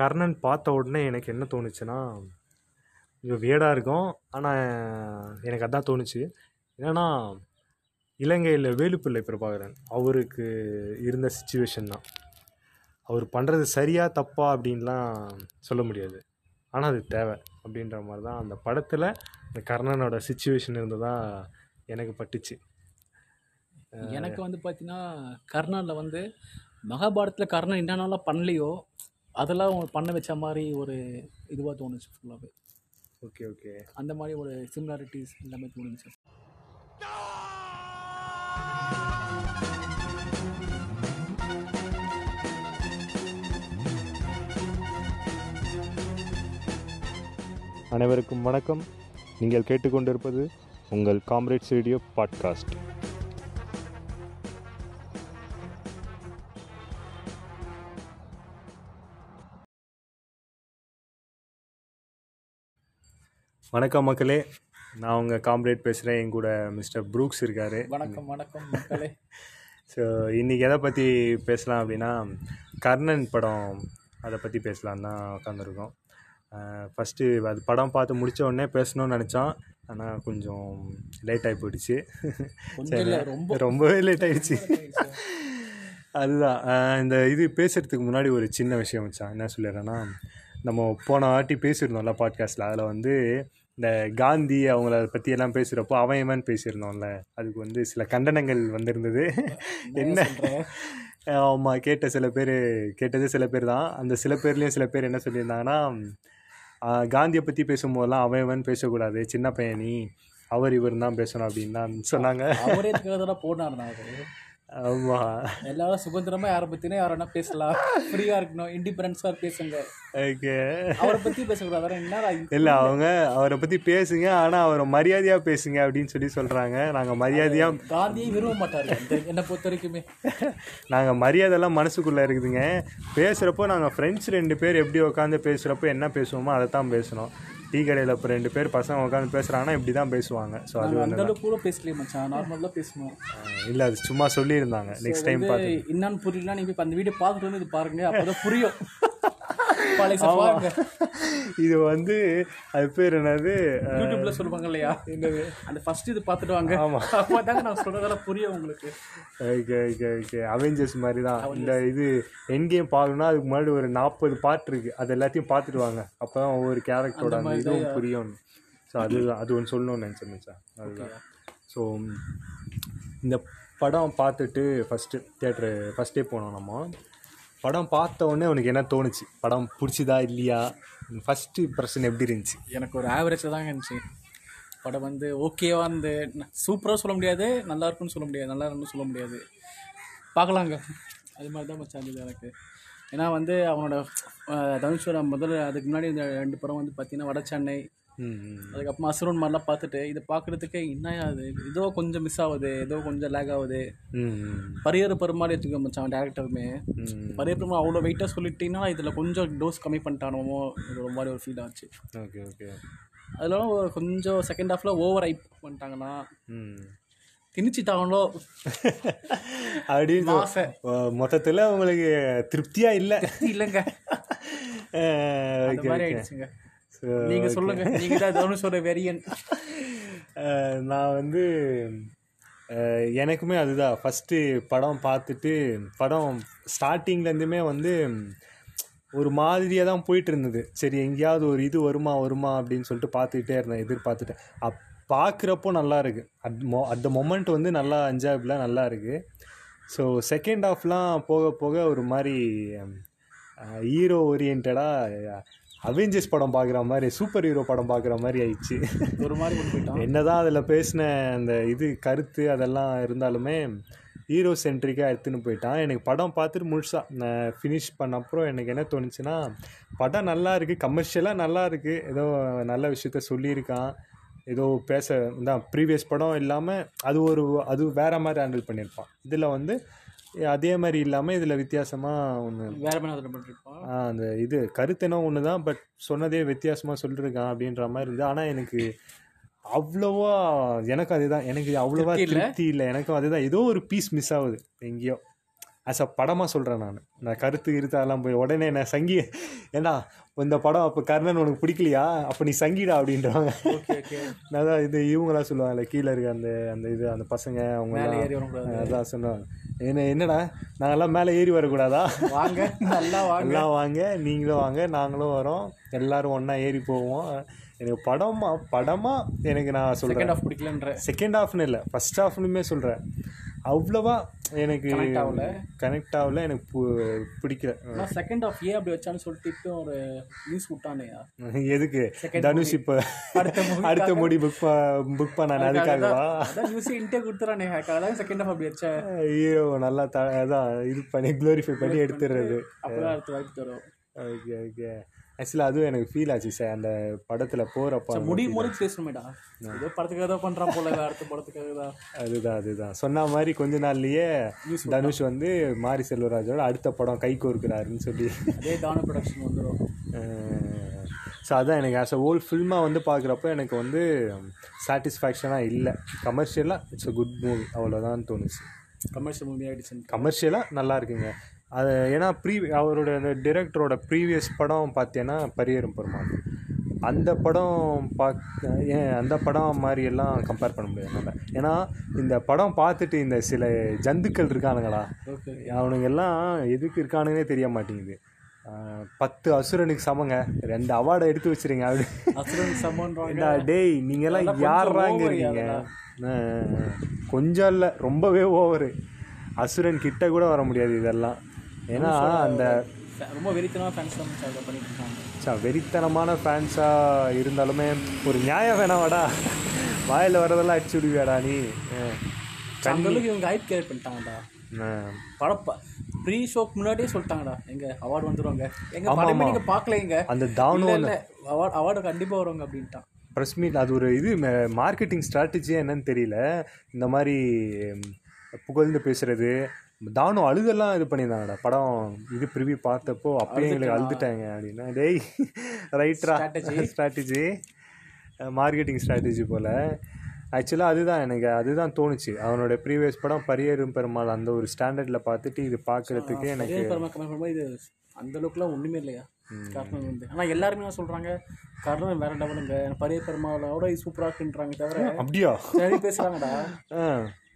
கர்ணன் பார்த்த உடனே எனக்கு என்ன தோணுச்சுன்னா கொஞ்சம் வியடாக இருக்கும். ஆனால் எனக்கு அதான் தோணுச்சு. என்னன்னா இலங்கையில் வேலுப்பிள்ளை பிரபாகரன் அவருக்கு இருந்த சுச்சுவேஷன் தான். அவர் பண்ணுறது சரியா தப்பா அப்படின்லாம் சொல்ல முடியாது. ஆனால் அது தேவை அப்படின்ற மாதிரி தான் அந்த படத்தில் இந்த கர்ணனோட சுச்சுவேஷன் இருந்ததாக எனக்கு பட்டுச்சு. எனக்கு வந்து பார்த்தீங்கன்னா கர்ணனில் வந்து மகாபாரதத்தில் கர்ணன் என்னென்னலாம் பண்ணலையோ? அதெல்லாம் அவங்க பண்ண வச்ச மாதிரி ஒரு இதுவாக தோணுச்சு ஃபுல்லாகவே ஓகே ஓகே. அந்த மாதிரி ஒரு சிமிலாரிட்டிஸ் எல்லாமே தோணுச்சு. அனைவருக்கும் வணக்கம். நீங்கள் கேட்டுக்கொண்டிருப்பது உங்கள் காம்ரேட்ஸ் ரேடியோ பாட்காஸ்ட். வணக்கம் மக்களே. நான் உங்கள் காம்ரேட் பேசுகிறேன் என் கூட மிஸ்டர் ப்ரூக்ஸ் இருக்கார். வணக்கம் வணக்கம் மக்களே. ஸோ இன்றைக்கி எதை பற்றி பேசலாம் அப்படின்னா கர்ணன் படம் அதை பற்றி பேசலாம் தான் உட்காந்துருக்கோம் ஃபஸ்ட்டு அது படம் பார்த்து முடிச்ச உடனே பேசணும்னு நினச்சோம் ஆனால் கொஞ்சம் லேட் ஆகி போயிடுச்சு. ரொம்பவே லேட் ஆயிடுச்சு. அதுதான். இந்த இது பேசுகிறதுக்கு முன்னாடி ஒரு சின்ன விஷயம் வச்சான் என்ன சொல்லிடுறேன்னா நம்ம போன வாட்டி பேசியிருந்தோம்ல பாட்காஸ்ட்டில் அதில் வந்து இந்த காந்தி அவங்கள பற்றி எல்லாம் பேசுகிறப்போ அவன் இவன் பேசியிருந்தோம்ல. அதுக்கு வந்து சில கண்டனங்கள் வந்திருந்தது. என்ன? ஆமாம் கேட்ட சில பேர் கேட்டது சில பேர் தான். அந்த சில பேர்லேயும் சில பேர் என்ன சொல்லியிருந்தாங்கன்னா காந்தியை பற்றி பேசும்போதெல்லாம் அவன் இவன் பேசக்கூடாது. சின்ன பையன் அவர் இவர் தான் பேசணும் அப்படின்னு தான் சொன்னாங்க. அவரே போனார் ஆமாம் எல்லாரும் சுதந்திரமா யாரை பத்தினே யாரா பேசலாம். ஃப்ரீயா இருக்கணும் இண்டிபெண்டன்ஸா பேசுங்க. ஓகே. அவரை பத்தி பேசக்கூடாது வேற என்னடா இது? இல்லை அவங்க அவரை பற்றி பேசுங்க ஆனால் அவரை மரியாதையாக பேசுங்க அப்படின்னு சொல்லி சொல்கிறாங்க நாங்கள் மரியாதையாக காந்தியை விரும்ப மாட்டாரு. என்னை பொறுத்த வரைக்குமே. நாங்கள் மரியாதைலாம் மனசுக்குள்ளே இருக்குதுங்க. பேசுகிறப்போ நாங்கள் ஃப்ரெண்ட்ஸ் ரெண்டு பேர் எப்படி உட்காந்து பேசுகிறப்போ என்ன பேசுவோமோ அதை தான் பேசணும். டீ கடையில் இப்போ ரெண்டு பேர் பசங்க உட்காந்து பேசுகிறாங்கன்னா இப்படி தான் பேசுவாங்க. ஸோ அது அந்த அளவுக்கு கூட பேசலையே மச்சான். நார்மலா பேசணும் இல்லை அது சும்மா சொல்லியிருந்தாங்க. நெக்ஸ்ட் டைம் பார்த்து என்னன்னு புரியலனா நீங்க இப்ப அந்த வீடியோ பார்த்துட்டு வந்து இது பாருங்க அப்பதான் புரியும். பழைய பாருங்க இது வந்து அது பேர் என்னது? யூடியூப்ல சொல்லுவாங்க இல்லையா? என்னது? அந்த ஃபர்ஸ்ட் இது பார்த்துட்டு வாங்க. ஆமா. அப்பதாங்க நான் சொல்றதெல்லாம் புரியும் உங்களுக்கு. ஓகே ஓகே ஓகே அவெஞ்சர்ஸ் மாதிரி தான் இந்த இது என் கேம் பார்க்கணும்னா அதுக்கு முன்னாடி ஒரு நாற்பது பார்ட் இருக்குது அது எல்லாத்தையும் பார்த்துட்டு வாங்க. அப்போ தான் ஒவ்வொரு கேரக்டரோட அந்த இதுவும் புரியும். ஸோ அது அது ஒன்று சொல்லணும்னு நினச்சேன் மச்சான் அதுதான். ஸோ இந்த படம் பார்த்துட்டு ஃபஸ்ட்டு தேட்ரு ஃபஸ்ட்டே போனோம் நம்ம. படம் பார்த்த உடனே உனக்கு என்ன தோணுச்சு? படம் பிடிச்சிதா இல்லையா? ஃபஸ்ட்டு இம்ப்ரெஷன் எப்படி இருந்துச்சு? எனக்கு ஒரு ஆவரேஜ் தாங்க இருந்துச்சு. படம் வந்து ஓகேவாக இருந்து சூப்பராக சொல்ல முடியாது நல்லா இருக்குன்னு சொல்ல முடியாது நல்லா இருக்குன்னு சொல்ல முடியாது. பார்க்கலாங்க. அது மாதிரி தான் மச்சான் இருந்தது எனக்கு. ஏன்னா வந்து அவனோட தனுஷோட முதல்ல அதுக்கு முன்னாடி இந்த ரெண்டு படம் வந்து பார்த்தீங்கன்னா வட சென்னை அதுக்கப்புறம் அசுரன் மாதிரிலாம் பார்த்துட்டு இதை பார்க்குறதுக்கு என்ன அது? ஏதோ கொஞ்சம் மிஸ் ஆகுது ஏதோ கொஞ்சம் லேக் ஆகுது. பரியர் பெருமாள் எடுத்துக்க மச்சான் டேரக்டருமே பரியர் பெருமாள் அவ்வளோ வெயிட்டாக சொல்லிட்டீங்கன்னா இதில் கொஞ்சம் டோஸ் கம்மி பண்ணிட்டானோ இது ஒரு மாதிரி ஒரு ஃபீல் ஆச்சு. Okay okay. அதெல்லாம் கொஞ்சம் செகண்ட் ஹாஃப்ல ஓவர் ஐப் பண்ணிட்டாங்கன்னா ம் திணிச்சிட்டாங்களோ? அப்படின்னு ஆசை மொத்தத்தில் உங்களுக்கு திருப்தியா இல்லை. இல்லைங்க. மாதிரி ஆயிடுச்சுங்க. So, நீங்க சொல்லுங்க. நீங்க தான் தனுஷோட வெரியன் நான் வந்து எனக்குமே அதுதான். ஃபஸ்ட்டு படம் பார்த்துட்டு படம் ஸ்டார்டிங்லேருந்துமே வந்து ஒரு மாதிரியாக தான் போயிட்டு இருந்தது. சரி எங்கேயாவது ஒரு இது வருமா வருமா அப்படின்னு சொல்லிட்டு பார்த்துக்கிட்டே இருந்தேன் எதிர்பார்த்துட்டேன். அப் பார்க்குறப்போ நல்லா இருக்கு. அட் மொ அட் த மொமெண்ட் வந்து நல்லா என்ஜாயபிளாக நல்லா இருக்கு. ஸோ செகண்ட் ஹாஃப்லாம் போக போக ஒரு மாதிரி ஹீரோ ஓரியன்டாக அவெஞ்சர்ஸ் படம் பார்க்குற மாதிரி சூப்பர் ஹீரோ படம் பார்க்குற மாதிரி ஆயிடுச்சு. ஒரு மாதிரி போயிட்டான் என்னதான் அதில் பேசின அந்த இது கருத்து அதெல்லாம் இருந்தாலுமே ஹீரோ சென்ட்ரிக்காக எடுத்துன்னு போயிட்டான். எனக்கு படம் பார்த்துட்டு முழுசா நான் ஃபினிஷ் பண்ண அப்புறம் எனக்கு என்ன தோணுச்சுன்னா படம் நல்லா இருக்குது கமர்ஷியலாக நல்லா இருக்குது ஏதோ நல்ல விஷயத்த சொல்லியிருக்கான். ஏதோ பேச தான் ப்ரீவியஸ் படம் இல்லாமல் அது ஒரு அது வேற மாதிரி ஹேண்டில் பண்ணியிருப்பான். இதில் வந்து அதே மாதிரி இல்லாமல் இதில் வித்தியாசமாக ஒன்று வேற பண்ணிருப்பான் அந்த இது கருத்து என்ன ஒன்று தான் பட் சொன்னதே வித்தியாசமாக சொல்லிருக்கான் அப்படின்ற மாதிரி இருந்தது ஆனால் எனக்கு அவ்வளோவா எனக்கு அதுதான் எனக்கு அவ்வளோவா திருப்தி இல்ல? எனக்கும் அதுதான். ஏதோ ஒரு பீஸ் மிஸ் ஆகுது. எங்கேயோ. ஆஸ் அ படமாக சொல்கிறேன் நான். நான் கருத்து இருத்து அதெல்லாம் போய் உடனே நான் சங்கி ஏண்டா இந்த படம் அப்போ கர்ணன் உனக்கு பிடிக்கலையா? அப்போ நீ சங்கிடா அப்படின்றாங்க அதான் இது இவங்களாம் சொல்லுவாங்கல்ல கீழே இருக்க அந்த அந்த இது அந்த பசங்க அவங்க அதான் சொன்னாங்க. என்ன என்னடா? நாங்கெல்லாம் மேலே ஏறி வரக்கூடாதா? வாங்க நல்லா வாங்க. எல்லாம் வாங்க நீங்களும் வாங்க நாங்களும் வரோம். எல்லாரும் ஒன்றா ஏறி போவோம். எனக்கு படமா படமா எனக்கு நான் சொல்கிறேன் செகண்ட் ஆஃப் பிடிக்கலன்ற. செகண்ட் ஹாஃப்னு இல்லை ஃபர்ஸ்ட் ஹாஃப்னுமே சொல்கிறேன் அவ்வளவா எனக்கு Connect ஆகல. கனெக்ட் ஆகல எனக்கு பிடிக்கல. ஆனால் செகண்ட் ஆஃப் ஏன் அப்படி வச்சான்னு சொல்லிட்டு ஒரு நியூஸ் விட்டானேயா எதுக்கு? தனுஷ் இப்போ அடுத்த முடி புக் புக் பண்ணானே அதுக்காகவா? நியூஸ் இன்டே கொடுத்துறானே அதான் செகண்ட் ஆஃப் அப்படி வச்ச. ஐயோ நல்லா த அதான் இது பண்ணி க்ளோரிஃபை பண்ணி எடுத்துடுறது. அப்பதான் அடுத்த வாய்ப்பு தரும். ஓகே ஓகே ஆக்சுவலாக அதுவும் எனக்கு ஃபீல் ஆச்சு சார் அந்த படத்தில் போகிறப்ப முடி முடி பேசணுமேடா. ஏதோ படத்துக்காக தான் பண்றான் போல அடுத்த படத்துக்காக தான் அதுதான் அதுதான். சொன்ன மாதிரி கொஞ்ச நாள்லயே தனுஷ் வந்து மாரி செல்வராஜோட அடுத்த படம் கை கோர்க்கிறாருன்னு சொல்லி. அதே தான ப்ரொடக்ஷன் வந்துடும் ஸோ அதான் எனக்கு ஆஸ் அ ஓல்ட் ஃபில்மாக வந்து பார்க்குறப்ப எனக்கு வந்து சாட்டிஸ்ஃபேக்ஷனாக இல்லை. கமர்ஷியலாக இட்ஸ் அ குட் மூவி அவ்வளோதான் தோணுச்சு. கமர்ஷியல் மூவி ஆயிடுச்சு கமர்ஷியலாக நல்லா இருக்குங்க. அது ஏன்னா ப்ரீ அவரோட அந்த டிரெக்டரோட ப்ரீவியஸ் படம் பார்த்தீங்கன்னா பரியரும் பெருமாள். அந்த படம் பார்க்க ஏன் அந்த படம் மாதிரி எல்லாம் கம்பேர் பண்ண முடியாது நம்ம ஏன்னா இந்த படம் பார்த்துட்டு இந்த சில ஜந்துக்கள் இருக்கானுங்களா? அவனுங்க எல்லாம் எதுக்கு இருக்கானுங்கன்னே தெரிய மாட்டேங்குது. பத்து அசுரனுக்கு சமங்க. ரெண்டு அவார்டை எடுத்து வச்சிருங்க அப்படி. டேய் நீங்கெல்லாம் யாராங்க இருக்கீங்க. கொஞ்சம் இல்லை ரொம்பவே ஓவரு அசுரன் கிட்ட கூட வர முடியாது இதெல்லாம். ஏன்னா அந்த ரொம்ப வெறித்தனமா ஃபேன்ஸ் தான் அதை பண்ணிட்டு இருக்காங்க. சா, வெறித்தனமான ஃபேன்ஸாக இருந்தாலுமே ஒரு நியாயம் வேணாவாடா வாயில் வரதெல்லாம் அடிச்சு விடுவியாடா நீ. ஆ. அந்த அளவுக்கு இவங்க ஹைப் கிரியேட் பண்ணிட்டாங்கடா. படம் ப்ரீ ஷோக்கு முன்னாடியே சொல்லிட்டாங்கடா. எங்க அவார்டு வந்துருவாங்க. எங்க படமே நீங்க பார்க்கல எங்க அந்த தானு இல்ல அவார்டு அவார்டு கண்டிப்பா வருவாங்க அப்படின்ட்டான். ப்ரெஸ் மீட் அது ஒரு இது மார்க்கெட்டிங் ஸ்ட்ராட்டஜியே என்னன்னு தெரியல. இந்த மாதிரி புகழ்ந்து பேசுறது தானு அழுதெல்லாம் இது பண்ணியிருந்தாங்கடா. படம் இது ப்ரிவி பார்த்தப்போ அப்பயே எங்களுக்கு அழுதுட்டாங்க அப்படின்னா டேய் ரைட்ரா? ஸ்ட்ராட்டஜி மார்க்கெட்டிங் ஸ்ட்ராட்டஜி போல். ஆக்சுவலாக அதுதான் எனக்கு அதுதான் தோணுச்சு. அவனோட ப்ரீவியஸ் படம் பரியரும் பெருமாள் அந்த ஒரு ஸ்டாண்டர்டில் பார்த்துட்டு இது பார்க்குறதுக்கு எனக்கு இது அந்த அளவுக்குலாம் ஒண்ணுமே இல்லையா? கர்ணன் வந்து. ஆனா எல்லாருமே என்ன சொல்றாங்க கர்ணன் வேற லெவலுங்க பரிய பெருமாளோட இது சூப்பரா இருக்குன்றாங்க தவிர அப்படியா? சரி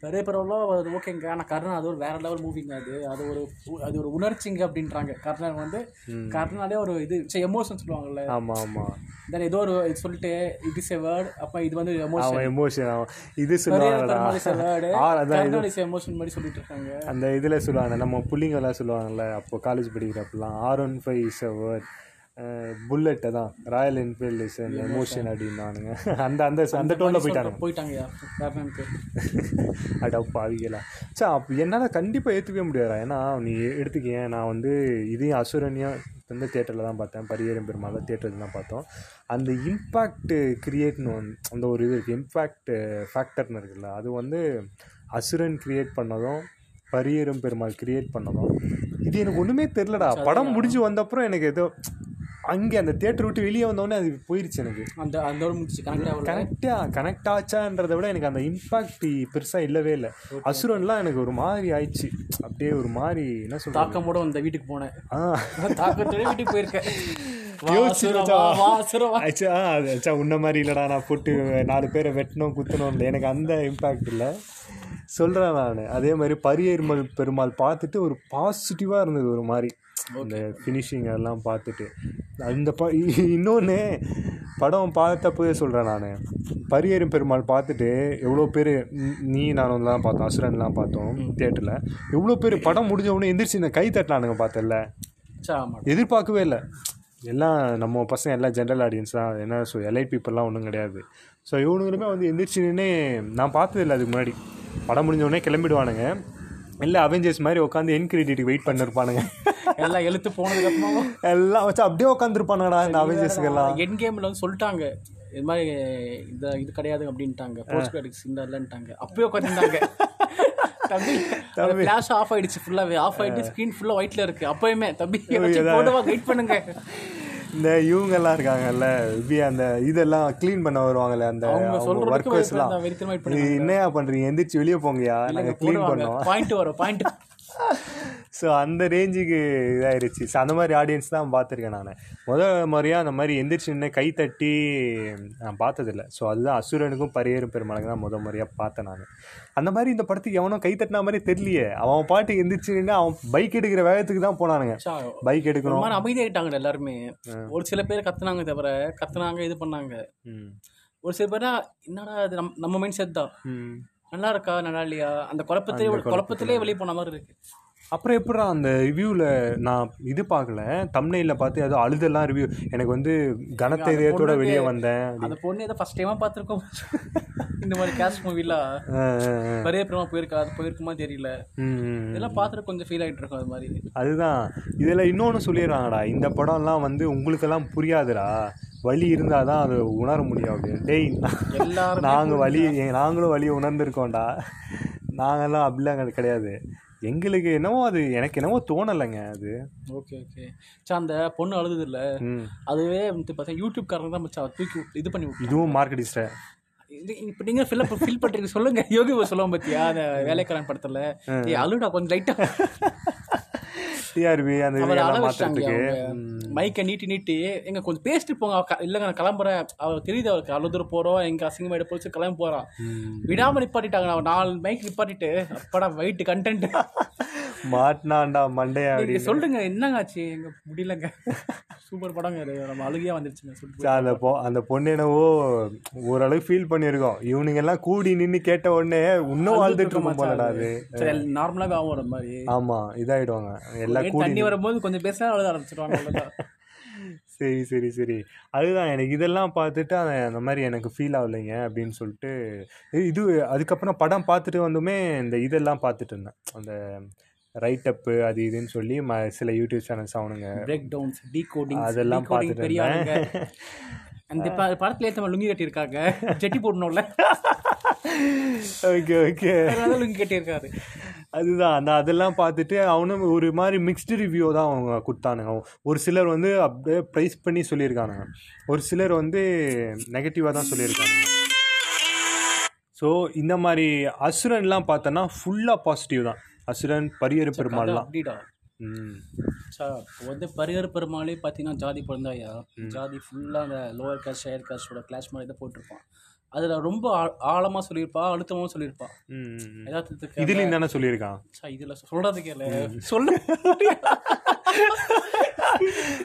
பெரிய பெருமாளும் அது ஓகேங்க. ஆனா கர்ணன் அது ஒரு வேற லெவல் மூவிங்க அது. அது ஒரு அது ஒரு உணர்ச்சிங்க அப்படின்றாங்க. கர்ணன் வந்து கர்ணனாலே ஒரு இது எமோஷன் சொல்லுவாங்கல்ல. ஆமாம் ஆமாம் தென் ஏதோ ஒரு இது சொல்லிட்டு இட் இஸ் எ வேர்ட் அப்ப இது வந்து எமோஷன் எமோஷன் இது எ இஸ் எமோஷன் மாதிரி சொல்லிட்டு இருக்காங்க. அந்த இதில் சொல்லுவாங்க நம்ம புள்ளிங்கெல்லாம் சொல்லுவாங்கல்ல அப்போ college படிக்கிறப்பெல்லாம் R one five is a word புல்லெட்டை தான். ராயல் என்ஃபீல்டு அன் எமோஷன் அப்படின்னானுங்க. அந்த அந்த அந்த டோனில் போயிட்டானுங்க. போயிட்டாங்கயா கர்ணனுக்கு அட பாவிகளா. சா அப்போ என்னால் கண்டிப்பாக ஏற்றுக்கவே முடியாதா ஏன்னா நீ எடுத்துக்க நான் வந்து இதையும் அசுரனையும் வந்து தேட்டரில் தான் பார்த்தேன். பரியேறும் பெருமாள் தேட்டரில் தான் பார்த்தோம். அந்த இம்பேக்ட் கிரியேட்னு அந்த ஒரு இது இருக்குது இம்பேக்ட் ஃபேக்டர்னு இருக்குல்ல அது வந்து அசுரன் கிரியேட் பண்ணதும் பரியேறும் பெருமாள் கிரியேட் பண்ணதும் இது எனக்கு ஒன்றுமே தெரிலடா படம் முடிஞ்சு வந்தப்புறம் எனக்கு ஏதோ அங்கே அந்த தேட்டர் விட்டு வெளியே வந்தோடனே அது போயிருச்சு எனக்கு. அந்த அந்த முடிச்சு கனெக்ட் ஆகல கனெக்டா கனெக்ட் ஆச்சான்றதை விட எனக்கு அந்த இம்பாக்ட் பெருசாக இல்லவே இல்லை. அசுரன்லாம் எனக்கு ஒரு மாதிரி ஆயிடுச்சு. அப்படியே ஒரு மாதிரி என்ன சொல்றது? தாக்கமோட அந்த வீட்டுக்கு போனேன். ஆ. தாக்கத்தோட வீட்டுக்கு போயிருக்கேன். உன்ன மாதிரி இல்லைடா நான் போட்டு நாலு பேரை வெட்டணும் குத்தணும் இல்லை எனக்கு அந்த இம்பாக்ட் இல்லை. சொல்கிறேன் நான். அதே மாதிரி பரியேறுமல் பெருமாள் பார்த்துட்டு ஒரு பாசிட்டிவாக இருந்தது ஒரு மாதிரி. இந்த ஃபினிஷிங் அதெல்லாம் பார்த்துட்டு. அந்த ப இன்னொன்று படம் பார்த்தப்பவே சொல்கிறேன் நான். பரியேறும் பெருமாள் பார்த்துட்டு எவ்வளோ பேர் நீ நானும்லாம் பார்த்தோம் அசுரன்லாம் பார்த்தோம் தேட்டரில் எவ்வளோ பேர் படம் முடிஞ்ச உடனே எந்திரிச்சு இந்த கை தட்டினானுங்க பார்த்தல. எதிர்பார்க்கவே இல்லை. எல்லாம் நம்ம பசங்க எல்லாம் ஜென்ரல் ஆடியன்ஸ் தான். என்ன ஸோ எலைட் பீப்புளெலாம் ஒன்றும் கிடையாது. ஸோ இவனுங்களுமே வந்து எந்திரிச்சு நின்னே நான் பார்த்தது இல்லை அதுக்கு முன்னாடி. படம் முடிஞ்ச உடனே கிளம்பிடுவானுங்க. இல்லை அவெஞ்சர்ஸ் மாதிரி உட்காந்து என் கிரெடிட்டுக்கு வெயிட் பண்ணிருப்பானுங்க. எல்லாம் எழுத்து போனதுக்கு அப்புறமா எல்லாம் வச்சு அப்படியே உட்காந்துருப்பானுங்கடா இந்த அவெஞ்சர்ஸுக்கெல்லாம் என் கேம்ல வந்து சொல்லிட்டாங்க. இது மாதிரி இந்த இது கிடையாது அப்படின்ட்டாங்க. போஸ்ட் கிரெடிட்ஸ் இந்த இல்லைன்ட்டாங்க. அப்பயே உட்காந்துருந்தாங்க. தம்பி. ஃபிளாஷ் ஆஃப் ஆயிடுச்சு ஃபுல்லாவே ஆஃப் ஆயிட்டு ஸ்க்ரீன் ஃபுல்லா ஒயிட்ல இருக்கு. அப்பயுமே தம்பி போடுவா வெயிட் பண்ணுங்க. இந்த இவங்கெல்லாம் இருக்காங்கல்ல இப்படி அந்த இதெல்லாம் க்ளீன் பண்ண வருவாங்கல்ல அந்த ஒர்க்கர்ஸ்லாம் என்னையா பண்றீங்க? எந்திரிச்சு வெளியே போங்கயா நாங்கள் க்ளீன் பண்ணோம் பாயிண்ட் வரும் பாயிண்ட் ஸோ அந்த ரேஞ்சுக்கு இதாயிருச்சு. ஸோ அந்த மாதிரி ஆடியன்ஸ் தான் பார்த்துருக்கேன் நான். முதல் முறையாக அந்த மாதிரி எந்திரிச்சு நின்று கை தட்டி நான் பார்த்ததில்ல. ஸோ அதுதான் அசுரனுக்கும் பரியேறும் பெருமாளுக்கு தான் முதல் முறையாக பார்த்தேன் நான். அந்த மாதிரி இந்த படத்துக்கு எவனும் கை தட்டின மாதிரி தெரியலையே. அவன் பாட்டு எந்திரிச்சு நின்று அவன் பைக் எடுக்கிற வேகத்துக்கு தான் போனானுங்க. பைக் எடுக்கணும். மாதிரி அமைதியாயிட்டாங்க எல்லாருமே. ஒரு சில பேர் கத்துனாங்க தவிர கத்துனாங்க இது பண்ணாங்க. ஒரு சில பேரா என்னடா அது நம்ம நம்ம மைண்ட் செட் தான். ம். நல்லா இருக்கா நல்லா இல்லையா? அந்த குழப்பத்திலே குழப்பத்திலே வெளியே போன மாதிரி இருக்கு. அப்புறம் எப்படிடா அந்த ரிவ்யூவில் நான் இது பார்க்கல தம்னையில் பார்த்து ஏதோ அழுதெல்லாம் ரிவ்யூ எனக்கு வந்து கனத்த இதயத்தோட வெளியே வந்தேன். அந்த பொண்ணு ஏதோ ஃபர்ஸ்ட் டைமா பார்த்துருக்கோம். இந்த மாதிரி கேஷ் மூவிலாம். பெரிய பிரமா போயிருக்கா அது போயிருக்குமா தெரியல. இதெல்லாம் பார்த்துட்டு கொஞ்சம் ஃபீல் ஆயிட்டு இருக்கும் அது மாதிரி. அதுதான். இதில் இன்னொன்று சொல்லிடுறாங்கடா இந்த படம்லாம் வந்து உங்களுக்கெல்லாம் புரியாதுடா. வலி இருந்தால் தான் அதை உணர முடியும் அப்படின்னு. டேய் எல்லாருமே நாங்கள் வலி எ- நாங்களும் வலியை உணர்ந்திருக்கோம்டா. நாங்கெல்லாம் அப்படிலாம் கிடை- கிடையாது. எங்களுக்கு என்னவோ அது எனக்கு என்னவோ தோணலைங்க அது. ஓகே ஓகே சா அந்த பொண்ணு அழுதுது இல்ல அதுவே வந்து பார்த்தா யூடியூப் காரங்க தான் மச்சான் தூக்கி இது பண்ணி இதுவும் மார்க்கெட்டிஸ்ட இப்போ நீங்க ஃபில் ஃபீல் பண்றீங்க சொல்லுங்க. யோகி சொல்லுவோம் பாத்தியா அந்த வேலைக்காரன் படத்துல. ஏய் அழுடா கொஞ்சம் லைட்டா டிஆர்பி அந்த மாற்றுறதுக்கு மைக்கை நீட்டி நீட்டி எங்க கொஞ்சம் பேசிட்டு போங்க. இல்லைங்க நான் கிளம்புறேன் அவர் தெரியுது அவருக்கு அவ்வளோ தூரம் போறோம். எங்க அசிங்கமாயிட போச்சு கிளம்பி போறான் விடாம நிப்பாட்டிட்டாங்க. நான் நாலு மைக் நிப்பாட்டிட்டு அப்படா வெயிட் கண்டென்ட் மாட்டினான்டா மண்டையா நீங்க சொல்லுங்க என்னங்க ஆச்சு? எங்க முடியலங்க. சூப்பர் படங்க இது. நம்ம அழுகையா வந்துருச்சுங்க சொல்லிட்டு அந்த பொ அந்த பொண்ணு என்னவோ ஓரளவுக்கு ஃபீல் பண்ணியிருக்கோம். இவனுங்க எல்லாம் கூடி நின்று கேட்ட உடனே இன்னும் வாழ்ந்துட்டு இருக்கும் போலடா அது. சரி நார்மலாவே ஆகும் மாதிரி. ஆமா இதாயிடுவாங்க. எல்லாம் கூடி தண்ணி வரும்போது கொஞ்சம் பேசினா அழுத ஆரம்பிச்சிருவாங்க. சரி சரி சரி. அதுதான் எனக்கு இதெல்லாம் பார்த்துட்டு அந்த மாதிரி எனக்கு ஃபீல் ஆகலைங்க அப்படின்னு சொல்லிட்டு இது- அதுக்கப்புறம் படம் பார்த்துட்டு வந்துமே இந்த இதெல்லாம் பார்த்துட்டு இருந்தேன். அந்த ரைட் அப்பு அது இதுன்னு சொல்லி ம சில யூடியூப் சேனல்ஸ் அவனுங்க பிரேக் டவுன்ஸ் டீகோடிங் அதெல்லாம் பார்த்துட்டு அந்த படத்துல மாதிரி லுங்கி கட்டியிருக்காங்க. ஜெட்டி போடணும்ல. Okay okay. அதனால லுங்கி கட்டியிருக்காரு. அதுதான் அந்த அதெல்லாம் பார்த்துட்டு அவனும் ஒரு மாதிரி மிக்ஸ்டு ரிவ்யூ தான் அவங்க கொடுத்தானுங்க. ஒரு சிலர் வந்து அப்படியே ப்ரைஸ் பண்ணி சொல்லியிருக்கானுங்க. ஒரு சிலர் வந்து நெகட்டிவாக தான் சொல்லியிருக்கானுங்க. ஸோ இந்த மாதிரி அசுரன்லாம் பார்த்தோன்னா ஃபுல்லாக பாசிட்டிவ் தான். அசுரன் பரியரு பெருமாள்லாம். சார் இப்போ வந்து பரிகர் பெருமாளே பார்த்தீங்கன்னா ஜாதி பிறந்தாயா ஜாதி ஃபுல்லாக அந்த லோவர் காஸ்ட் ஹையர் காஸ்டோட கிளாஸ் மாதிரி தான் போட்டிருப்பான். அதில் ரொம்ப ஆ- ஆழமா சொல்லியிருப்பா அழுத்தமாகவும் சொல்லியிருப்பா. யதார்த்தத்துக்கு இதுலேயும் தானே சொல்லியிருக்கான்? சா இதில் சொல்றது கேளு. சொல்லு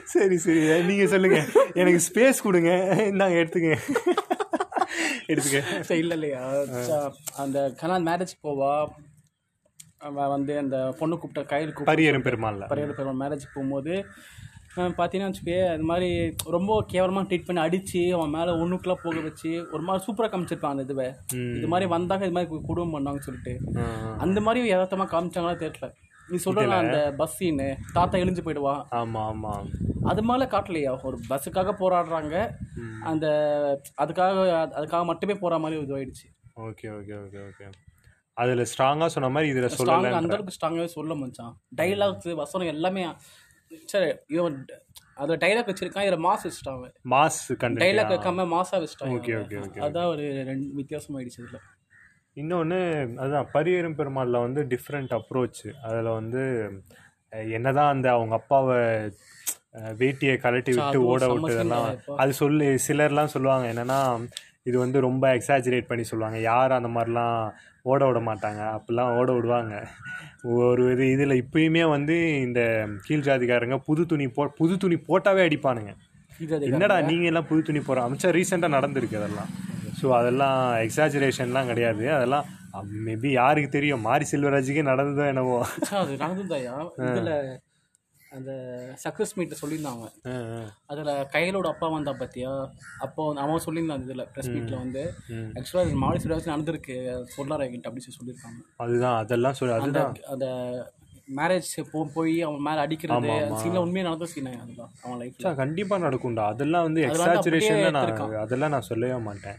சரி சரி. நீங்கள் சொல்லுங்க. எனக்கு ஸ்பேஸ் கொடுங்க. நாங்கள் எடுத்துக்க எடுத்துக்க. சரி இல்லை இல்லையா? அந்த கனா மேரேஜ் போவா வந்து அந்த பொண்ணு கூப்பிட்ட கையில் கூப்பிட்டு பரியரும் பெருமாள்ல. பரையோட பெருமாள் மேரேஜ் போகும்போது பார்த்தீங்கன்னா வச்சுக்கே அது மாதிரி ரொம்ப கேவலமாக ட்ரீட் பண்ணி அடித்து அவன் மேலே ஒன்றுக்குலாம் போக வச்சு ஒரு மாதிரி சூப்பராக காமிச்சிருப்பான் அந்த இதுவை. இது மாதிரி வந்தாங்க இது மாதிரி குடும்பம் பண்ணாங்கன்னு சொல்லிட்டு. அந்த மாதிரி யதார்த்தமாக காமிச்சாங்களா தெரியல. நீ சொல்ற அந்த பஸ் சீனு தாத்தா எழுந்து போயிடுவான் ஆமாம் ஆமாம் அது மேலே காட்டலையா? ஒரு பஸ்ஸுக்காக போராடுறாங்க. அந்த அதுக்காக அதுக்காக மட்டுமே போகிற மாதிரி இதுவாயிடுச்சு. Okay okay okay okay. அதில் ஸ்ட்ராங்காக சொன்ன மாதிரி இதில் சொல்லலை அந்த அளவுக்கு சொல்ல மச்சான். டைலாக்ஸ் வசனம் எல்லாமே சரி இவன் அதில் டைலாக் வச்சிருக்கான் இதில் மாஸ் வச்சுட்டான் மாஸ் கண்டென்ட் டைலாக் வைக்காம மாசா வச்சுட்டான் இவன். okay, okay, அதான் ஒரு ரெண்டு வித்தியாசமாயிடுச்சு இதில். இன்னொன்று அதுதான் பரியரும் பெருமாளில் வந்து டிஃப்ரெண்ட் அப்ரோச் அதில் வந்து என்னதான் அந்த அவங்க அப்பாவை வேட்டியை கழட்டி விட்டு அது ஓட விட்டதெல்லாம் அது சொல்லி சிலர்லாம் சொல்லுவாங்க. என்னன்னா இது வந்து ரொம்ப எக்ஸாஜரேட் பண்ணி சொல்லுவாங்க. யார் அந்த மாதிரிலாம் ஓட விட மாட்டாங்க. அப்படிலாம் ஓட விடுவாங்க. ஒரு இது இதில் இப்பயுமே வந்து இந்த கீழ் ஜாதிக்காரங்க புது துணி போ புது துணி போட்டாவே அடிப்பானுங்க. என்னடா நீங்கள் எல்லாம் புது துணி போகிற அமைச்சா ரீசெண்டாக நடந்திருக்கு அதெல்லாம். ஸோ அதெல்லாம் எக்ஸாஜரேஷன்லாம் கிடையாது. அதெல்லாம் மேபி யாருக்கு தெரியும்? மாரி செல்வராஜுக்கே நடந்ததோ என்னவோ. அது நடந்துதாயா இதில் அந்த சக்ஸஸ் மீட்டில் சொல்லியிருந்தாங்க. அதில் கையலோட அப்பா வந்தா பார்த்தியா அப்போ வந்து அவன் சொல்லியிருந்தான் இதில் ப்ரெஸ் மீட்டில் வந்து. ஆக்சுவலாக அது மாடி சிவாஜி நடந்திருக்கு. சொல்லார் என்கிட்ட அப்படி சொல்லி சொல்லியிருக்காங்க. அதுதான் அதெல்லாம் சொல்லி அந்த அதுதான். அந்த மேரேஜ் போ போய் அவன் மேலே அடிக்கிறது சீனில் உண்மையாக நடந்த சீன் அதெல்லாம் அவன் லைஃப்பில் மச்சான், கண்டிப்பா நடக்கும்டா. அதெல்லாம் வந்து எக்ஸாச்சுரேஷன் நான். அதெல்லாம் நான் சொல்லவே மாட்டேன்.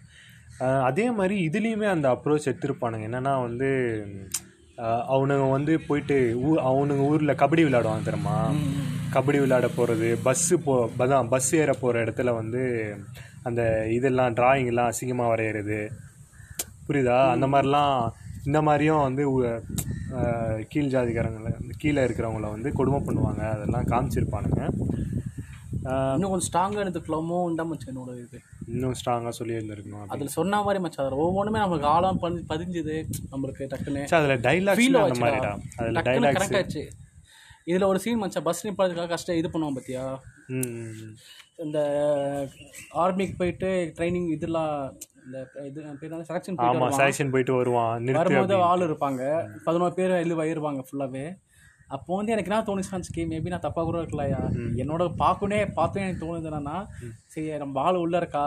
அதே மாதிரி இதுலேயுமே அந்த அப்ரோச் எடுத்திருப்பானுங்க. என்னன்னா வந்து அவனுங்க வந்து போயிட்டு ஊ அவனுங்க ஊரில் கபடி விளையாடுவாங்க தெரியுமா? கபடி விளையாட போகிறது பஸ்ஸு போ அதான் பஸ் ஏற போகிற இடத்துல வந்து அந்த இதெல்லாம் டிராயிங்லாம் அசிங்கமாக வரைகிறது புரியுதா? அந்த மாதிரிலாம் இந்த மாதிரியும் வந்து கீழ் ஜாதிக்காரங்களை கீழே இருக்கிறவங்கள வந்து கொடுமை பண்ணுவாங்க. அதெல்லாம் காமிச்சிருப்பானுங்க. இன்னும் கொஞ்சம் ஸ்ட்ராங்காக எடுத்துக்கலாமோ தான் மச்சான் என்னோட இது. இன்னும் ஸ்ட்ராங்காக சொல்லி இருந்திருக்கணும் அப்படி. அதில் சொன்ன மாதிரி மச்சான் அதில் ஒவ்வொன்றுமே நமக்கு ஆழம் பண்ணி பதிஞ்சுது. நம்மளுக்கு டக்குன்னு அதுல டைலாக்ஸ் ஃபீல் அதுல டைலாக்ஸ் கனெக்ட் ஆச்சு இதில் ஒரு சீன் மச்சான் பஸ் நிப்பாடுறதுக்காக கஷ்டம் இது பண்ணுவோம் பார்த்தியா இந்த ஆர்மிக்கு போயிட்டு ட்ரைனிங் இதெல்லாம் இந்த இது பேர் செலெக்ஷன் போயிட்டு வருவான். வரும்போது ஆள் இருப்பாங்க. பதினோரு பேர் எழுதி வயிருவாங்க ஃபுல்லாகவே அப்போ வந்து எனக்கு என்ன தோணுச்சுன்னா மேபி நான் தப்பாக கூட இருக்கலையா? என்னோட பார்க்கணே பார்த்தே எனக்கு தோணுது என்னன்னா சரி நம்ம ஆள் உள்ள இருக்கா.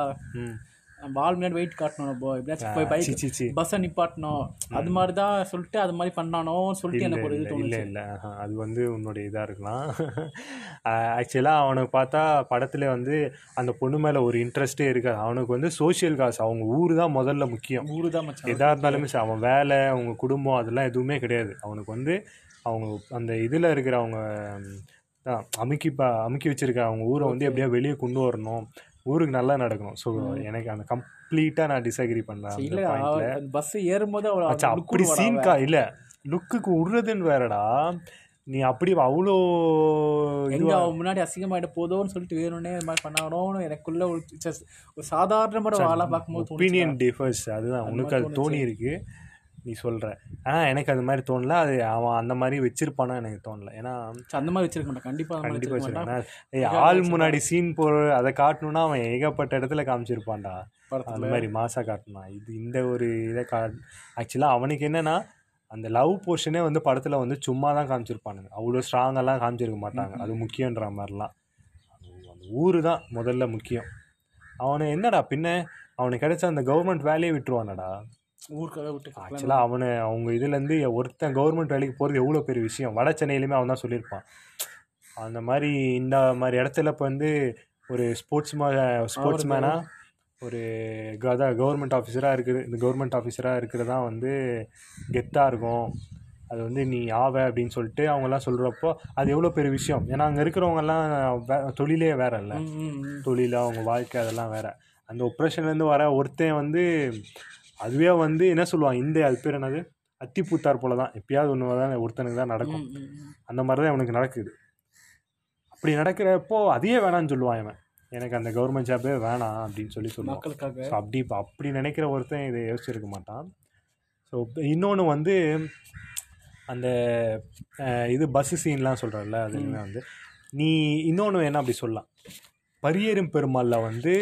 நம்ம ஆள் முன்னாடி வெயிட் காட்டணும் நம்ம எப்படியாச்சும் போய் பைக் பஸ்ஸை நிப்பாட்டணும். அது மாதிரி தான் சொல்லிட்டு அது மாதிரி பண்ணானோன்னு சொல்லிட்டு எனக்கு ஒரு இது தோணுச்சு. இல்ல. அது வந்து உன்னுடைய இதா இருக்கலாம். ஆக்சுவலாக அவனுக்கு பார்த்தா படத்துல வந்து அந்த பொண்ணு மேல ஒரு இன்ட்ரெஸ்டே இருக்காது. அவனுக்கு வந்து சோஷியல் காசு அவங்க ஊர் தான் முதல்ல முக்கியம். ஊரு தான் மச்சான். எதா இருந்தாலுமே அவன் வேலை அவங்க குடும்பம் அதெல்லாம் எதுவுமே கிடையாது. அவனுக்கு வந்து அவங்க அந்த இதில் இருக்கிற அவங்க அமுக்கி பா அமுக்கி வச்சிருக்க அவங்க ஊரை வந்து எப்படியா வெளியே கொண்டு வரணும். ஊருக்கு நல்லா நடக்கணும். ஸோ எனக்கு அந்த கம்ப்ளீட்டாக நான் டிஸ்அக்ரி பண்ணேன் பஸ் ஏறும்போது அப்படி சீன் கா இல்ல. லுக்குக்கு விடுறதுன்னு வேறடா. நீ அப்படி அவ்வளோ எங்க அவன் முன்னாடி அசிங்கமாயிட போதோன்னு சொல்லிட்டு வேணும்னே இது மாதிரி பண்ணானோன்னு எனக்குள்ள ஒரு சாதாரணமான ஆளா பார்க்கும்போது. ஒப்பீனியன் டிஃபர்ஸ் அதுதான் உனக்கு அது தோணி இருக்கு நீ சொல்ற. ஆனா எனக்கு அது மாதிரி தோணல. அது அவன் அந்த மாதிரி வச்சிருப்பானா எனக்கு தோணல. ஏன்னா அந்த மாதிரி வச்சிருக்க மாட்டான். கண்டிப்பா அந்த மாதிரி கண்டிப்பா வச்சிருக்க மாட்டான். வச்சிருக்கான் ஆள் முன்னாடி சீன் போற அதை காட்டணும்னா அவன் ஏகப்பட்ட இடத்துல காமிச்சிருப்பான்டா. அந்த மாதிரி மாசா காட்டணும் இது இந்த ஒரு இதை கா ஆக்சுவலாக அவனுக்கு என்னன்னா அந்த லவ் போர்ஷனே வந்து படத்துல வந்து சும்மா தான் காமிச்சிருப்பானுங்க. அவ்வளோ ஸ்ட்ராங்கெல்லாம் காமிச்சிருக்க மாட்டாங்க. அது முக்கியன்ற மாதிரிலாம். அந்த ஊரு தான் முதல்ல முக்கியம். அவனை என்னடா பின்ன? அவனுக்கு கிடைச்ச அந்த கவர்மெண்ட் வேலையை விட்டுருவானடா. ஊருக்காக விட்டு ஆக்சுவலாக அவனை அவங்க இதுலேருந்து ஒருத்தன் கவர்மெண்ட் வேலைக்கு போகிறது எவ்வளோ பெரிய விஷயம்? வட சென்னையிலுமே அவன் தான் சொல்லியிருப்பான். அந்த மாதிரி இந்த மாதிரி இடத்துல இப்போ வந்து ஒரு ஸ்போர்ட்ஸ் மே ஸ்போர்ட்ஸ் மேனாக ஒரு அதான் கவர்மெண்ட் ஆஃபீஸராக இருக்குது இந்த கவர்மெண்ட் ஆஃபீஸராக இருக்கிறதா வந்து கெத்தாக இருக்கும். அது வந்து நீ ஆவ அப்படின்னு சொல்லிட்டு அவங்கெல்லாம் சொல்கிறப்போ அது எவ்வளோ பெரிய விஷயம்? ஏன்னா அங்கே இருக்கிறவங்கெல்லாம் தொழிலே வேற இல்லை. தொழில் அவங்க வாழ்க்கை அதெல்லாம் வேற. அந்த ஒப்ரேஷன்லேருந்து வர ஒருத்தன் வந்து அதுவே வந்து என்ன சொல்லுவான் இந்த அது பேர் என்னது? அத்திப்பூத்தார் போல தான் எப்பயாவது ஒன்று தான் ஒருத்தனுக்கு தான் நடக்கும். அந்த மாதிரி தான் அவனுக்கு நடக்குது. அப்படி நடக்கிறப்போ அதையே வேணாம்னு சொல்லுவான் இவன். எனக்கு அந்த கவர்மெண்ட் ஜாபே வேணாம் அப்படின்னு சொல்லி சொல்லுவான். மக்களுக்காக. ஸோ அப்படி இப்போ அப்படி நினைக்கிற ஒருத்தன் இதை யோசிச்சிருக்க மாட்டான். ஸோ இன்னொன்று வந்து அந்த இது பஸ்ஸு சீன்லாம் சொல்கிறல்ல அதுவுமே வந்து நீ இன்னொன்று என்ன அப்படி சொல்லலாம். பரியேறும் பெருமாளில் வந்து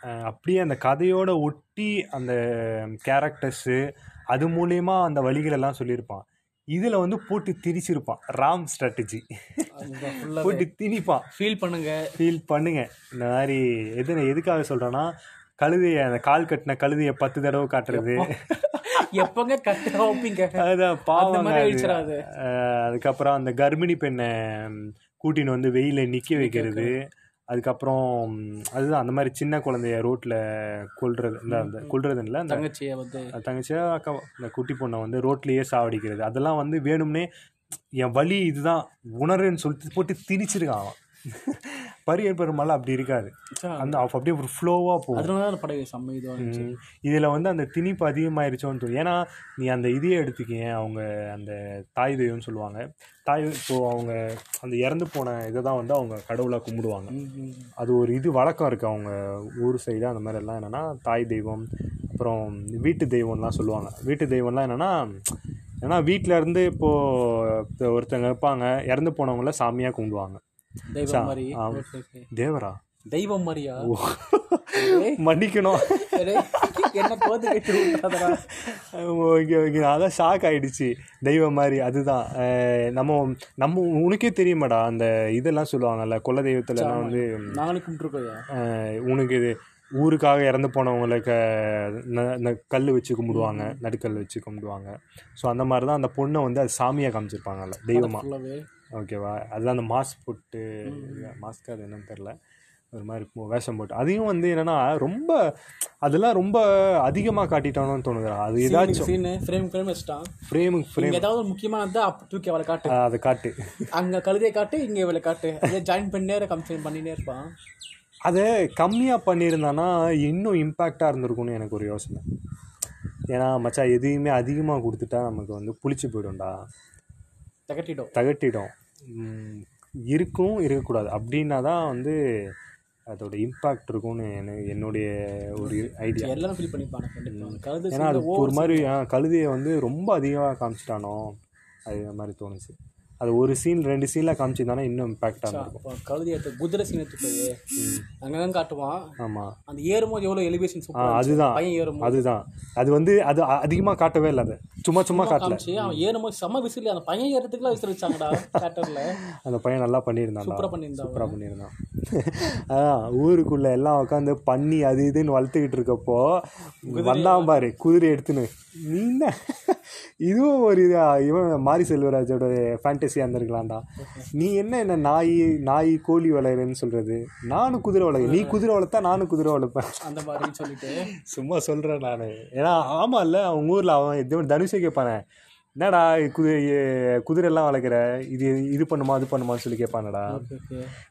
அப்படியே அந்த கதையோட ஒட்டி அந்த கேரக்டர்ஸு அது மூலயமா அந்த வழிகளெல்லாம் சொல்லியிருப்பான். இதில் வந்து போட்டு திரிச்சிருப்பான். ராம் ஸ்ட்ராட்டஜி போட்டு திணிப்பான். ஃபீல் பண்ணுங்க. ஃபீல் பண்ணுங்க. இந்த மாதிரி எது எதுக்காக சொல்கிறேன்னா கழுதையை அந்த கால் கட்டின கழுதையை பத்து தடவை காட்டுறது. எப்பங்க கட்டு வைப்பீங்க? அந்த பாவம் அதுக்கப்புறம் அந்த கர்ப்பிணி பெண்ணை கூட்டின்னு வந்து வெயில நிற்க வைக்கிறது. அதுக்கப்புறம் அதுதான் அந்த மாதிரி சின்ன குழந்தைய ரோட்டில் கொல்றது இந்த அந்த கொல்றது இல்லை அந்த தங்கச்சியை வந்து தங்கச்சியா அக்கா இந்த குட்டி பொண்ணை வந்து ரோட்லேயே சாவடிக்கிறது. அதெல்லாம் வந்து வேணும்னே என் வழி இதுதான் உணருன்னு சொல்லிட்டு போட்டு திணிச்சிருக்கான் அவன். பரியர் பெருமாள் அப்படி இருக்காது. அந்த அப்படியே ஒரு ஃப்ளோவாக போகும். அதனால தான் படம் செம்ம இதுவாக இதில் வந்து அந்த திணிப்பு அதிகமாயிருச்சோன்னு தோணும் ஏன்னா நீ அந்த இதையே எடுத்துக்கேன் அவங்க அந்த தாய் தெய்வம்னு சொல்லுவாங்க. தாய் இப்போ அவங்க அந்த இறந்து போன இதை தான் வந்து அவங்க கடவுளாக கும்பிடுவாங்க. அது ஒரு இது வழக்கம் இருக்குது அவங்க ஊர் சைடு அந்த மாதிரி எல்லாம் என்னென்னா தாய் தெய்வம் அப்புறம் வீட்டு தெய்வம்லாம் சொல்லுவாங்க. வீட்டு தெய்வம்லாம் என்னென்னா ஏன்னா வீட்டில் இருந்து இப்போது ஒருத்தங்க இருப்பாங்க இறந்து போனவங்கள சாமியாக கும்பிடுவாங்க. தெய்வம் மாதிரி. தேவரா? தெய்வம் மாதிரியா? மன்னிக்கணும். என்ன கோத்து கட்டி விட்டாதடா? ஓகே ஓகே அதான் ஷாக் ஆயிடுச்சு. தெய்வம் மாதிரி அதுதான். நம்ம நம்ம உனக்கே தெரியுமாடா அந்த இதெல்லாம் சொல்லுவாங்கல்ல குல தெய்வத்துலலாம் வந்து நாங்களும் உனக்கு இது ஊருக்காக இறந்து போனவங்களுக்கு இந்த கல் வச்சு கும்பிடுவாங்க நடுக்கல் வச்சு கும்பிடுவாங்க. ஸோ அந்த மாதிரி தான் அந்த பொண்ணை வந்து அது சாமியாக காமிச்சிருப்பாங்கல்ல தெய்வமாக ஓகேவா? அதுதான் அந்த மாஸ்க் போட்டு மாஸ்க் அது என்னன்னு தெரில ஒரு மாதிரி வேஷம் போட்டு. அதையும் வந்து என்னன்னா ரொம்ப அதெல்லாம் ரொம்ப அதிகமாக காட்டிட்டானோன்னு தோணுதுடா. அது ஏதாச்சும். சீனு ஃப்ரேம் ஃப்ரேம் வச்சுட்டான். ஃப்ரேம் இங்க ஏதாவது முக்கியமானது அப்ப தூக்கி அவளை காட்டு. அதை காட்டு. அங்க கழுதையை காட்டு இங்க இவளை காட்டு. இதை ஜாயின் பண்ணினே கம்ப்ளைண்ட் பண்ணினே இருப்பான். அதை கம்மியாக பண்ணியிருந்தானா இன்னும் இம்பேக்டாக இருந்திருக்கும்னு எனக்கு ஒரு யோசனை. ஏன்னா மச்சான் எதையுமே அதிகமாக கொடுத்துட்டா நமக்கு வந்து புளிச்சு போயிடும்டா. தகட்டிடும். தகட்டிடும். இருக்கும் இருக்கக்கூடாது. அப்படின்னா தான் வந்து அதோட இம்பாக்ட் இருக்கும்னு எனக்கு என்னுடைய ஒரு ஐடியா எல்லாரும் ஃபீல் பண்ணிப்பாங்க ஏன்னா அது ஒரு மாதிரி கழுதையை வந்து ரொம்ப அதிகமாக காமிச்சிட்டானோ அது மாதிரி தோணுச்சு. அது ஒரு சீன் ரெண்டு சீனில் காமிச்சிருந்தானே இன்னும் இம்பாக்டாக இருக்கும். கழுதி எடுத்து குதிரை சீன் எடுத்து போய் அங்கங்க காட்டுவான். ஆமாம் அந்த ஏறும்போது எவ்வளோ எலிவேஷன் அதுதான். பையன் ஏறும்போது. அதுதான். அது வந்து அது அதிகமாக காட்டவே இல்லை அது. சும்மா சும்மா காட்டல. அவன் ஏறும்போது செம்ம விசில். அந்த பையன் ஏறதுக்குலாம் விசில் வச்சாங்கடா தேட்டர்ல அந்த பையன் நல்லா பண்ணியிருந்தான்டா சூப்பரா பண்ணியிருந்தான் சூப்பராக பண்ணியிருந்தான். அதான் ஊருக்குள்ளே எல்லாம் உட்காந்து பண்ணி அது இதுன்னு வளர்த்துக்கிட்டு இருக்கப்போ வந்தான் பாரு குதிரை எடுத்துன்னு. நீ இதுவும் ஒரு இவன் மாரி செல்வராஜோட ஃபேண்டசியாக இருந்திருக்கலாம்டா. நீ என்ன என்ன நாய் நாய் கோழி வளர்றேன்னு சொல்கிறது நானும் குதிரை வளர்க்க நீ குதிரை வளர்த்தா நானும் குதிரை வளர்ப்பேன். அந்த மாதிரின்னு சொல்லிட்டு. சும்மா சொல்கிறேன் நான். ஏன்னா ஆமாம் இல்லை அவங்க ஊரில் அவன் இது தனுஷை கேட்பானே என்னடா குதிரை குதிரையெல்லாம் வளர்க்குற? இது இது பண்ணுமா அது பண்ணுமான்னு சொல்லி கேட்பானடா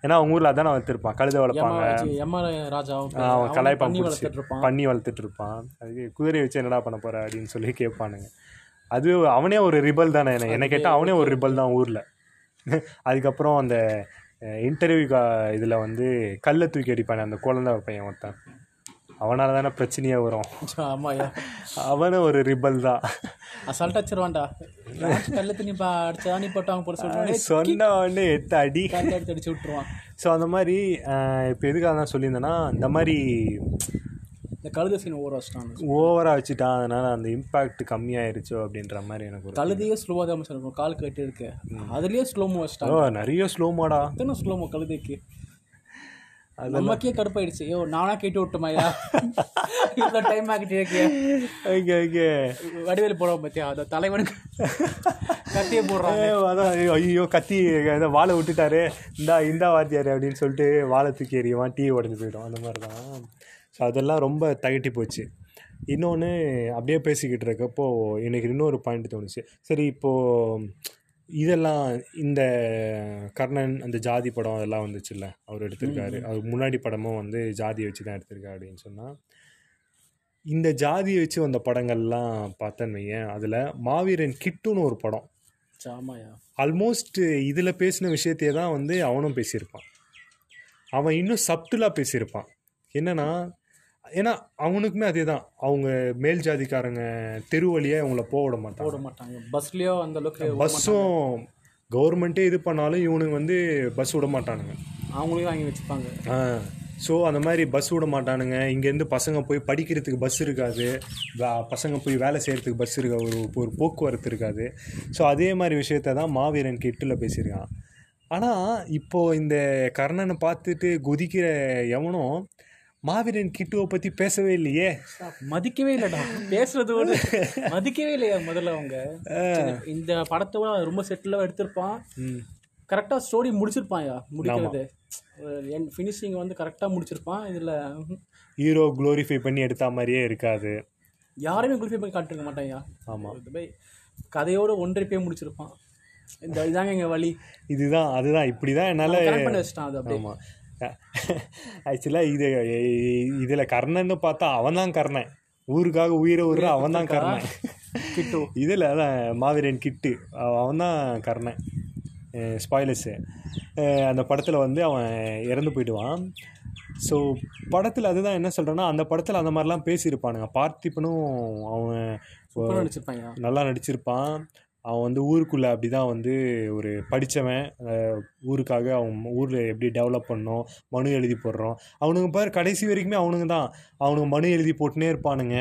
ஏன்னா அவங்க ஊரில் அதான் வளர்த்துருப்பான். கழுதை வளர்ப்பாங்க. அவன் கலாய்ப்பான் பண்ணி வளர்த்துட்டு இருப்பான். அதுக்கு குதிரையை வச்சு என்னடா பண்ண போற அப்படின்னு சொல்லி கேட்பானுங்க அது அவனே ஒரு ரிபல் தானே என்ன என்ன கேட்டால் அவனே ஒரு ரிபல். தான் ஊரில். அதுக்கப்புறம் அந்த இன்டர்வியூ இதில் வந்து கல்லை தூக்கி அடிப்பானே அந்த குழந்தை பையன் ஒருத்தன். அவனால தானே பிரச்சனையே வரும். ஆமாயா அவனும் ஒரு ரிபல் தான். அசால்ட் அடிச்சிருவான்டா. கல்ல தண்ணி பா அடிச்சா நீ போட்டாங்க போட சொல்லிட்டு சொன்ன உடனே எத்த அடி அடிச்சு விட்டுருவான். ஸோ அந்த மாதிரி இப்போ எதுக்காக தான் சொல்லியிருந்தேன்னா இந்த மாதிரி இந்த கழுத சீன் ஓவர் வச்சிட்டான் ஓவராக வச்சுட்டான் அதனால் அந்த இம்பேக்ட் கம்மியாயிருச்சோ அப்படின்ற மாதிரி எனக்கு கழுதையே ஸ்லோவாக தான் இருக்கும் கால் கட்டி இருக்கு. அதுலயே ஸ்லோ மோ ஓ வச்சிட்டாங்க நிறைய ஸ்லோமாடா எத்தனை ஸ்லோ மோ கழுதைக்கு நமக்கே கடுப்பாயிடுச்சு. ஐயோ நானா கேட்டு விட்டுமாயா இவ்வளோ டைம் ஆகிட்டு இருக்கே. Okay okay. வடிவேல் போடுவோம் பார்த்தியா அந்த தலைவனுக்கு கத்தியே போடுறாங்க. அதான் ஐயோ, கத்தி இதை வாழை விட்டுட்டாரு. இந்தா இந்தா வாத்தியாரு அப்படின்னு சொல்லிட்டு வாழை தூக்கி எறிவான் டீ உடஞ்சி போயிடும். அந்த மாதிரி தான் ஸோ அதெல்லாம் ரொம்ப தகட்டி போச்சு. இன்னொன்று அப்படியே பேசிக்கிட்டு இருக்கப்போ எனக்கு இன்னொரு பாயிண்ட் தோணுச்சு. சரி இப்போது இதெல்லாம் இந்த கர்ணன் அந்த ஜாதி படம் அதெல்லாம் வந்துச்சுல்ல அவர் எடுத்திருக்காரு. அவர் முன்னாடி படமும் வந்து ஜாதியை வச்சு தான் எடுத்திருக்காரு அப்படின்னு சொன்னால் இந்த ஜாதியை வச்சு வந்த படங்கள்லாம் பார்த்தேன்னு வையேன். அதில் மாவீரன் கிட்டுன்னு ஒரு படம். ஆமாயா ஆல்மோஸ்ட் இதில் பேசின விஷயத்தையே தான் வந்து அவனும் பேசியிருப்பான். அவன் இன்னும் சப்டிலாக பேசியிருப்பான். என்னன்னா ஏன்னா அவனுக்குமே அதே தான் அவங்க மேல் ஜாதிக்காரங்க தெரு வழியாக அவங்கள போக விட மாட்டாங்க. போட மாட்டாங்க. பஸ்லயோ அந்த அளவுக்கு பஸ்ஸும் கவர்மெண்ட்டே இது பண்ணாலும் இவனுங்க வந்து பஸ் விட மாட்டானுங்க. அவங்களையும் வாங்கி வச்சுப்பாங்க. ஸோ அந்த மாதிரி பஸ் விட மாட்டானுங்க. இங்கேருந்து பசங்க போய் படிக்கிறதுக்கு பஸ் இருக்காது. பசங்க போய் வேலை செய்கிறதுக்கு பஸ் இருக்கா ஒரு ஒரு போக்குவரத்து இருக்காது. ஸோ அதே மாதிரி விஷயத்த தான் மாவீரன் கிட்டில் பேசியிருக்கான். ஆனால் இப்போது இந்த கர்ணனை பார்த்துட்டு குதிக்கிற எவனும் மாவீரன் கிட்டுவை பற்றி பேசவே இல்லையே? மதிக்கவே இல்லடா. பேசுறது ஒரு மதிக்கவே இல்லையா முதல்ல அவங்க? இந்த படத்தை ரொம்ப செட்டில் எடுத்திருப்பான். கரெக்டாக ஸ்டோரி முடிச்சிருப்பான்யா முடிக்கிறது. என் ஃபினிஷிங் வந்து கரெக்டாக முடிச்சிருப்பான். இதில் ஹீரோ க்ளோரிஃபை பண்ணி எடுத்த மாதிரியே இருக்காது. யாரையுமே குளிஃபை பண்ணி காட்டிருக்க மாட்டான்யா ஆமாம் கதையோட ஒன்றரை போய் முடிச்சிருப்பான். இந்த இதாங்க எங்கள் வழி. இதுதான் அதுதான் இப்படி தான் என்னால் கரெக்ட் பண்ணி வச்சிட்டான் அது அப்படியே. ஆமாம் ஆக்சுவலாக இது இதில் கர்ணன்னு பார்த்தா அவன் தான் கர்ணன். ஊருக்காக உயிரை விடுற அவன் தான் கர்ணன். கிட்டு. இதில் அதான் மாவீரன் கிட்டு. அவன் தான் கர்ணன். ஸ்பாய்லர்ஸு அந்த படத்தில் வந்து அவன் இறந்து போயிடுவான். ஸோ படத்தில் அதுதான் என்ன சொல்கிறேன்னா அந்த படத்தில் அந்த மாதிரிலாம் பேசியிருப்பானுங்க. பார்த்திபனும் அவன் நல்லா நடிச்சிருப்பான். அவன் வந்து ஊருக்குள்ளே அப்படி தான் வந்து ஒரு படித்தவன் ஊருக்காக அவன் ஊரில் எப்படி டெவலப் பண்ணோம் மனு எழுதி போடுறோம். அவனுங்க பாரு கடைசி வரைக்குமே அவனுங்க தான் அவனுங்க மனு எழுதி போட்டுனே இருப்பானுங்க.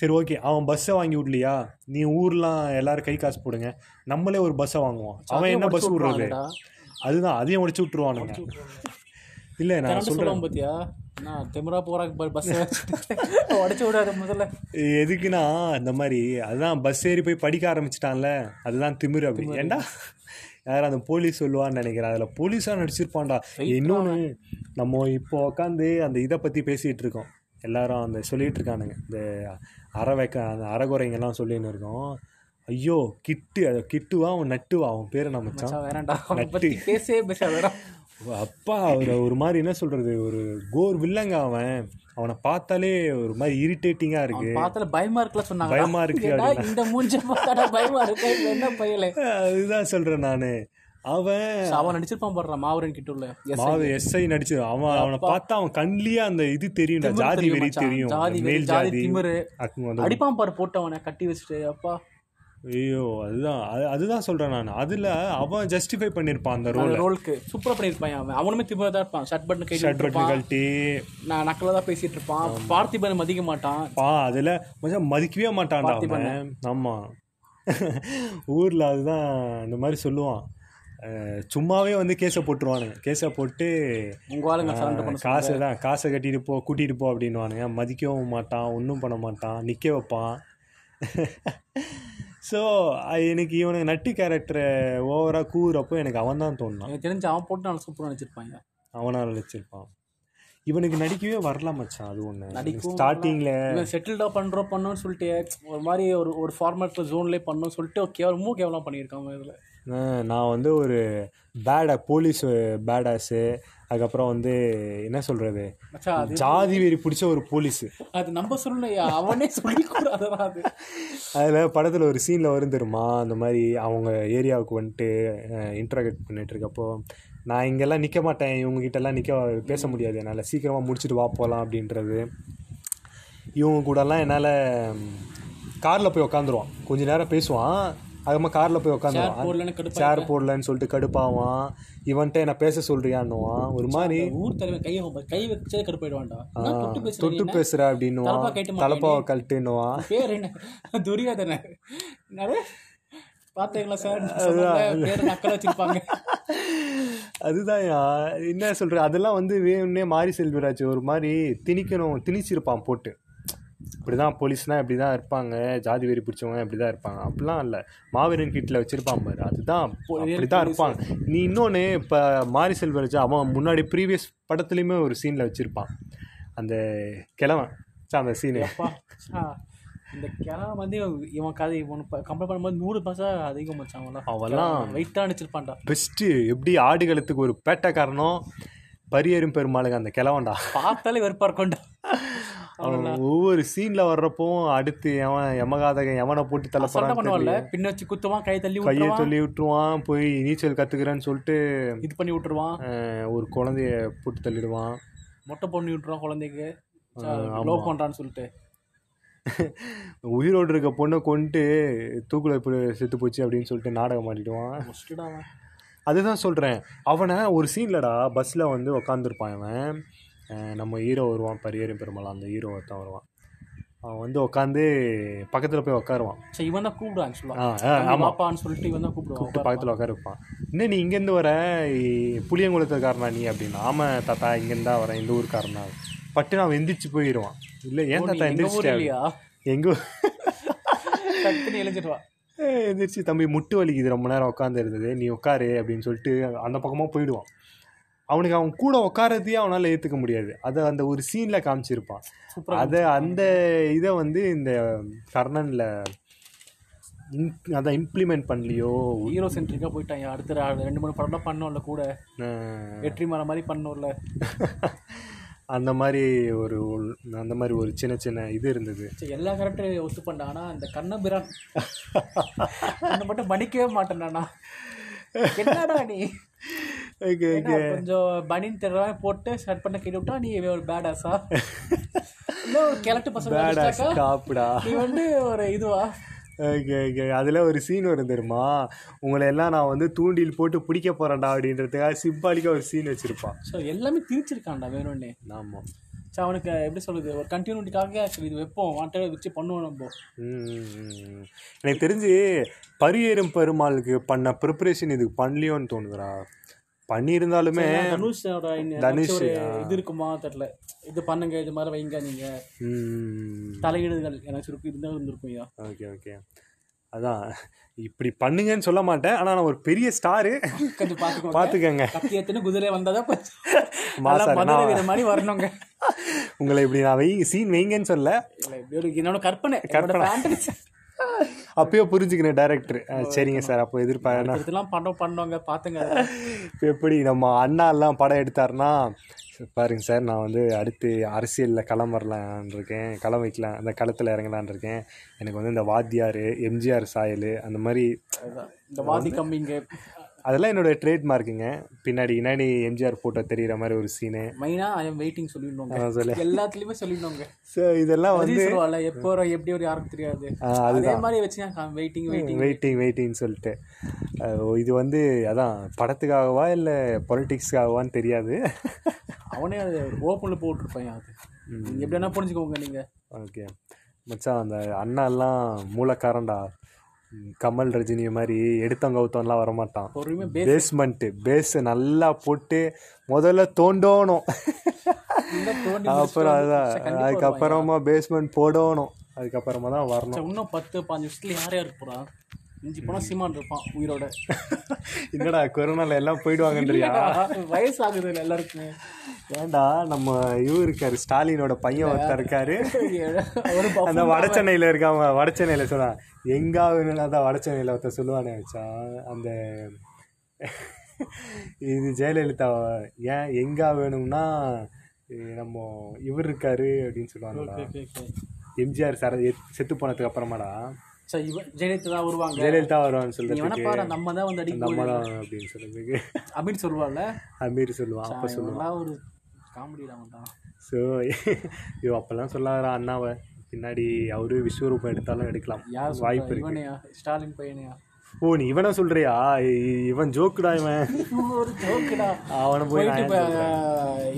சரி ஓகே அவன் பஸ்ஸை வாங்கி விடலையா? நீ ஊர்லாம் எல்லாரும் கை காசு போடுங்க. நம்மளே ஒரு பஸ்ஸை வாங்குவோம். அவன் என்ன பஸ் விடுறது? அதுதான் அதையும் உடச்சு விட்ருவானுங்க இல்லை நான் சொல்கிறேன் பார்த்தியா நான் திமிரா போகிறாங்க பஸ் உடச்சி விடாது முதல்ல. எதுக்குன்னா இந்த மாதிரி அதுதான் பஸ் ஏறி போய் படிக்க ஆரம்பிச்சிட்டான்ல அதுதான் திமிரு அப்படி. ஏன்டா யார் அந்த போலீஸ் சொல்லுவான்னு நினைக்கிறேன். அதில் போலீஸாக நடிச்சிருப்பான்டா. இன்னொன்று நம்ம இப்போ உட்காந்து அந்த இதை பற்றி பேசிகிட்டு இருக்கோம். எல்லாரும் அந்த சொல்லிகிட்டு இருக்கானுங்க. இந்த அறவைக்க அந்த அறகுறைங்கெல்லாம் சொல்லின்னு இருக்கோம். ஐயோ கிட்டு அது கிட்டுவா அவன் நட்டுவா? அவன் பேரை நம்ம பற்றி பேசவே பேசாதடா. அப்பா அவர் ஒரு மாதிரி என்ன சொல்கிறது ஒரு கோர் வில்லங்க அவன். அவனை பார்த்தாலே ஒரு மாதிரி இரிட்டேட்டிங்காக இருக்கு. பார்த்தால பயமா இருக்குல்ல சொன்னாங்க பயமா இருக்கு இந்த மூஞ்ச பார்த்தாடா பயமா இருக்கு என்ன பயல? அதுதான் சொல்கிறேன் நான். அவன் அவன் நடிச்சிருப்பான் போடுறான் மாவரன் கிட்ட உள்ள மாவு எஸ்ஐ நடிச்சு அவன் அவனை பார்த்தா அவன் கண்லயே அந்த இது தெரியும்டா திமிரு ஜாதி தெரியும் வெறி. தெரியும். ஜாதி ஜாதி திமிரு. அடிப்பான் பாரு போட்டவனை கட்டி வச்சுட்டு அப்பா. ஐயோ அதுதான். அது- அதுதான் சொல்றேன் நான். அதுல அவன் ஜஸ்டிஃபை பண்ணிருப்பான் அந்த ரோல் ரோலுக்கு சூப்பரா பண்ணிருப்பான் அவன் அவனுமே திமிரா தான் இருப்பான். ஷர்ட் பட்டன் கை ஷர்ட் பட்டன் கழட்டி. நான் நக்கலா தான் பேசிட்டு இருப்பான். பார்த்திபன் மதிக்க மாட்டான். பா அதுல மச்சான் மதிக்கவே மாட்டான்டா அவன். ஆமா. ஊர்ல அதுதான் இந்த மாதிரி சொல்லுவான். சும்மாவே வந்து கேஸை போட்டுருவானுங்க கேஸை போட்டு காசை தான் காசை கட்டிட்டு போ கூட்டிட்டு போ அப்படின்னுவானுங்க. மதிக்கவும் மாட்டான் ஒன்றும் பண்ண மாட்டான் நிற்க வைப்பான். ஸோ எனக்கு இவனுக்கு நட்டு கேரக்டரை ஓவராக கூறுறப்போ எனக்கு அவன் தான் தோணுனான். எனக்கு தெரிஞ்சு அவன் போட்டு நல்லா சூப்பரா நடிச்சிருப்பாங்க. அவனால் நடிச்சிருப்பான். இவனுக்கு நடிக்கவே வரல மச்சான் அது ஒன்று நடிக்கவும் ஸ்டார்டிங்கில் இவன் செட்டில்டா பண்றோம் பண்ணோம்னு சொல்லிட்டு ஒரு மாதிரி ஒரு ஒரு ஃபார்மேட்ல ஜோன்லேயே பண்ணோம்னு சொல்லிட்டு கேவலமும் கேவலம் பண்ணியிருக்காங்க இதுல. நான் வந்து ஒரு பேட போலீஸ் பேடாஸு அதுக்கப்புறம் வந்து என்ன அது ஜாதி வெறி பிடிச்ச ஒரு போலீஸு அது நம்ம சொல்லலையா அவனே சொல்லி அது. அதில் படத்தில் ஒரு சீனில் வரும் தெரியுமா? அந்த மாதிரி அவங்க ஏரியாவுக்கு வந்துட்டு இன்ட்ராகேட் பண்ணிட்டு இருக்கப்போ நான் இங்கெல்லாம் நிற்க மாட்டேன் இவங்ககிட்டலாம் நிற்க பேச முடியாது என்னால் சீக்கிரமாக முடிச்சுட்டு வா போகலாம் அப்படின்றது. இவங்க கூடலாம் என்னால் காரில் போய் உக்காந்துருவான். கொஞ்ச நேரம் பேசுவான். அதுக்கப்புறமா காரில் போய் கடுப்பா சேர் போடலன்னு சொல்லிட்டு கடுப்பாவான். இவன்ட்ட என்ன பேச சொல்றியான்னுவான். ஒரு மாதிரி ஊர் கையை வைப்பா- கை வச்சே கடுப்பாயிடுவான்டா. தொட்டு பேசுற அப்படின்னுவான். தலப்பாவை கழட்டுன்னுவான். பேர் என்ன? துரியோதன என்னது? பாத்தீங்களா சார் நக்கல வச்சிருப்பாங்க. அதுதான் என்ன சொல்ற? அதெல்லாம் வந்து வேணும்னே மாரி செல்வராஜ் ஒரு மாதிரி திணிக்கணும் திணிச்சிருப்பான் போட்டு. இப்படிதான் போலீஸ்னா இப்படி தான் இருப்பாங்க ஜாதி வெறி பிடிச்சவங்க இப்படி தான் இருப்பாங்க. அப்படிலாம் இல்லை. மாவீரன் கிட்டில் வச்சிருப்பான் பாரு. அதுதான் அப்படி தான் இருப்பாங்க நீ இன்னொன்று இப்போ மாரி செல்வராஜ் அவன் முன்னாடி ப்ரீவியஸ் படத்துலையுமே ஒரு சீனில் வச்சுருப்பான். அந்த கிழவன். அந்த சீனு அப்பா இந்த கிழமை வந்து இவன் கதை இவன் கம்பேர் பண்ணும்போது நூறு பர்சன்ட் அதிகம் அவன்லாம். அவன்லாம் வெயிட்டாக அடிச்சிருப்பான்டா. பெஸ்ட்டு எப்படி ஆடுகளத்துக்கு ஒரு பேட்டைக்காரனோ பரியேறும் பெருமாளுங்க அந்த கிழவன்டா. பார்த்தாலே வெறுப்பா இருக்கும்டா. ஒவ்வொரு சீன்ல வர்றப்பவும் அடுத்து எவன் யமகாதகன் எவனை போட்டு தள்ள போறான்னு பண்ணுவான்ல? பின்ன வச்சு குத்துவான் கை தள்ளி கையை சொல்லி விட்டுருவான் போய் நீச்சல் கத்துக்கிறேன்னு சொல்லிட்டு இது பண்ணி விட்டுருவான். ஒரு குழந்தைய போட்டு தள்ளிடுவான். மொட்டை பண்ணி விட்டுருவான் குழந்தைக்கு. லவ் பண்றான்னு சொல்லிட்டு. உயிரோடு இருக்க பொண்ணை கொண்டு தூக்குல இப்படி செத்து போச்சு அப்படின்னு சொல்லிட்டு நாடகம் மாட்டிடுவான் அவன். அதுதான் சொல்கிறேன் அவனை ஒரு சீன்லடா பஸ்ஸில் வந்து உக்காந்துருப்பான் அவன் நம்ம ஹீரோ வருவான் பரியேறும் பெருமாள் அந்த ஹீரோ ஒருத்தன் வருவான். அவன் வந்து உட்காந்து பக்கத்தில் போய் உட்காருவான் சரி இவன் தான் கூப்பிடுவான் ஆ ஆக்சுவலா ஆ, ஆமாம் பாப்பான்னு சொல்லிட்டு இவன் தான் கூப்பிடுவான் பக்கத்தில் உட்கார வைப்பான் என்ன நீ இங்கேருந்து வர? புளியங்குளத்துக்காரனா நீ அப்படின்னா. ஆமாம் தாத்தா இங்கேருந்து தான் வரேன் இந்த ஊருக்காரன். பட்டு அவன் எந்திரிச்சு போயிடுவான் இல்லை ஏன் தாத்தா எங்க ஊர் எந்திரிச்சிட்டா இல்லையா? எங்கோ எழுஞ்சிடுவான் எந்திரிச்சு தம்பி முட்டு வலிக்குது ரொம்ப நேரம் உட்காந்து இருந்தது நீ உட்காரு அப்படின்னு சொல்லிட்டு அந்த பக்கமாக போயிடுவான். அவனுக்கு அவன் கூட உட்காரதையே அவனால் ஏற்றுக்க முடியாது. அதை அந்த ஒரு சீனில் காமிச்சிருப்பான். அதை அந்த இதை வந்து இந்த கர்ணனில் அதை இம்ப்ளிமெண்ட் பண்ணலையோ? ஹீரோ சென்ட்ரிக்கா போயிட்டாங்க அடுத்த ரெண்டு மூணு படம்லாம் பண்ணோம்ல கூட. வெற்றி மலை மாதிரி பண்ணோம்ல. அந்த மாதிரி ஒரு அந்த மாதிரி ஒரு சின்ன சின்ன இது இருந்தது. எல்லா கேரக்டரும் ஒத்து பண்ணான் இந்த கண்ணபிரான். அந்த மட்டும் மன்னிக்கவே மாட்டேன்டானா என்னடா நீ? ஓகே கொஞ்சம் பனின் தெரியவன் போட்டு ஷர்ட் பண்ண கேட்டு விட்டா நீ ஒரு பேடாஸா இன்னும் ஒரு கிழட்டு பசங்க காப்புடா. நீ வந்து ஒரு இதுவா? Okay okay. அதில் ஒரு சீன் வரும் தெரியுமா? உங்களை எல்லாம் நான் வந்து தூண்டில் போட்டு பிடிக்க போகிறேன்டா அப்படின்றதுக்காக சிம்பாலிக்காக ஒரு சீன் வச்சுருப்பான். ஸோ எல்லாமே திரிச்சிருக்கான்டா வேணும்னே. ஆமாம் சரி அவனுக்கு எப்படி சொல்றது? ஒரு கண்டினியூட்டிக்காக சரி இது வைப்போம். வாண்டட் வச்சு பண்ணுவோம் நம்ம. எனக்கு தெரிஞ்சு பரியேறும் பெருமாளுக்கு பண்ண ப்ரிப்பரேஷன் இதுக்கு பண்ணலையோன்னு தோணுதுடா. பண்ணியிருந்தாலுமே தனுஷோட தனுஷ், இது இருக்குமா தெரியல. இது பண்ணுங்க இது மாதிரி வைங்க நீங்க. தலையீடுகள் எனக்கு இருக்கு இருந்தாலும் இருந்திருக்கும் ஐயா. Okay okay. அதான் இப்படி பண்ணுங்கன்னு சொல்ல மாட்டேன். ஆனால் நான் ஒரு பெரிய ஸ்டாரு. கொஞ்சம் பார்த்துக்கோங்க. பார்த்துக்கங்க. கத்தி எத்தனை குதிரை வந்தாதான் கொஞ்சம் மதுரை வரணுங்க. உங்களை இப்படி நான் வை சீன் வைங்கன்னு சொல்ல என்னோட கற்பனை. fantasy. அப்பயே புரிஞ்சுக்கினேன் டேரக்டர் சரிங்க சார் அப்போ எதிர்பார்க்கணும் இதெல்லாம் படம் பண்ணவங்க பார்த்துங்க இப்போ எப்படி நம்ம அண்ணா எல்லாம் படம் எடுத்தாருன்னா பாருங்க சார் நான் வந்து அடுத்து அரசியலில் களம் வரலான் இருக்கேன். களம் வைக்கலாம். அந்த களத்தில் இறங்கலான் இருக்கேன். எனக்கு வந்து இந்த வாத்தியார் எம்ஜிஆர் சாயல் அந்த மாதிரி. இந்த வாதி கம்மிங்க. அதெல்லாம் என்னோட ட்ரேட்மார்க்குங்க பின்னாடி பின்னாடி எம்ஜிஆர் ஃபோட்டோ தெரிகிற மாதிரி ஒரு சீனு மெயினா ஐ எம் வெயிட்டிங் சொல்லிடணுங்க. அதான் சொல்லு. எல்லாத்துலயுமே சொல்லிடணுங்க. ஸோ இதெல்லாம் வந்து சொல்லுவாள் எப்போ வரும் எப்படி வரும் யாருக்கும் தெரியாது. அதே மாதிரி வச்சு வெயிட்டிங் வெயிட்டிங் வெயிட்டிங் வெயிட்டிங்னு சொல்லிட்டு. இது வந்து அதான் படத்துக்காகவா இல்லை பொலிட்டிக்ஸ்க்காகவான்னு தெரியாது. அவனே அது ஓப்பனில் போட்டிருப்பான் அது. எப்படி வேணா புரிஞ்சுக்கோங்க நீங்க. ஓகே. மச்சான் அந்த அண்ணா எல்லாம் மூலக்காரன்டா. கமல் ரஜினி மாதிரி எடுத்தவங்க கவுத்தம்லாம் வரமாட்டான். பொறுமையா பேஸ்மெண்ட்டு பேஸ் நல்லா போட்டு முதல்ல தோண்டணும். அப்புறம் அதான். அதுக்கப்புறமா பேஸ்மெண்ட் போடணும். அதுக்கப்புறமா தான் வரணும். இன்னும் பத்து பாஞ்சு வருஷத்துல யார் யார் இருப்பா மிஞ்சி போனா சீமான் இருப்பான் உயிரோட. என்னடா கொரோனால எல்லாம் போயிடுவாங்கன்றியா? வயசு ஆகுது எல்லாருக்குமே. ஏன்டா நம்ம இவர் இருக்காரு ஸ்டாலினோட பையன் ஒருத்தர் இருக்காரு. அந்த வட சென்னையில இருக்காம வட சென்னையில சொன்னா எங்கா வேணும்னா தான் வட சென்னையில ஒருத்தர் சொல்லுவானே வச்சான் அந்த இது ஜெயலலிதா ஏன் எங்கா வேணும்னா நம்ம இவர் இருக்காரு அப்படின்னு சொல்லுவாங்கடா எம்ஜிஆர் சார் செத்து போனதுக்கு அப்புறமாடா. ஜெயலலிதா தான் வருவாங்க. ஜெயலலிதா வருவான்னு பாரு நம்ம தான் வந்து அடிக்க நம்ம தான் அப்படின்னு சொல்றதுக்கு. அப்படின்னு சொல்லுவாள்ல அமீர் சொல்லுவான் அப்போ சொல்லுவான். ஒரு காமெடி தான் ஸோ ஐயோ அப்போல்லாம் சொல்லாதடா அண்ணாவை. பின்னாடி அவரு விஸ்வரூபம் எடுத்தாலும் எடுக்கலாம். வாய்ப்பு? இருக்கு. ஸ்டாலின் பையனையா? ஓ நீ இவனை சொல்றியா? இவன் ஜோக்குடா இவன். ஒரு ஜோக்குடா. அவனை போய்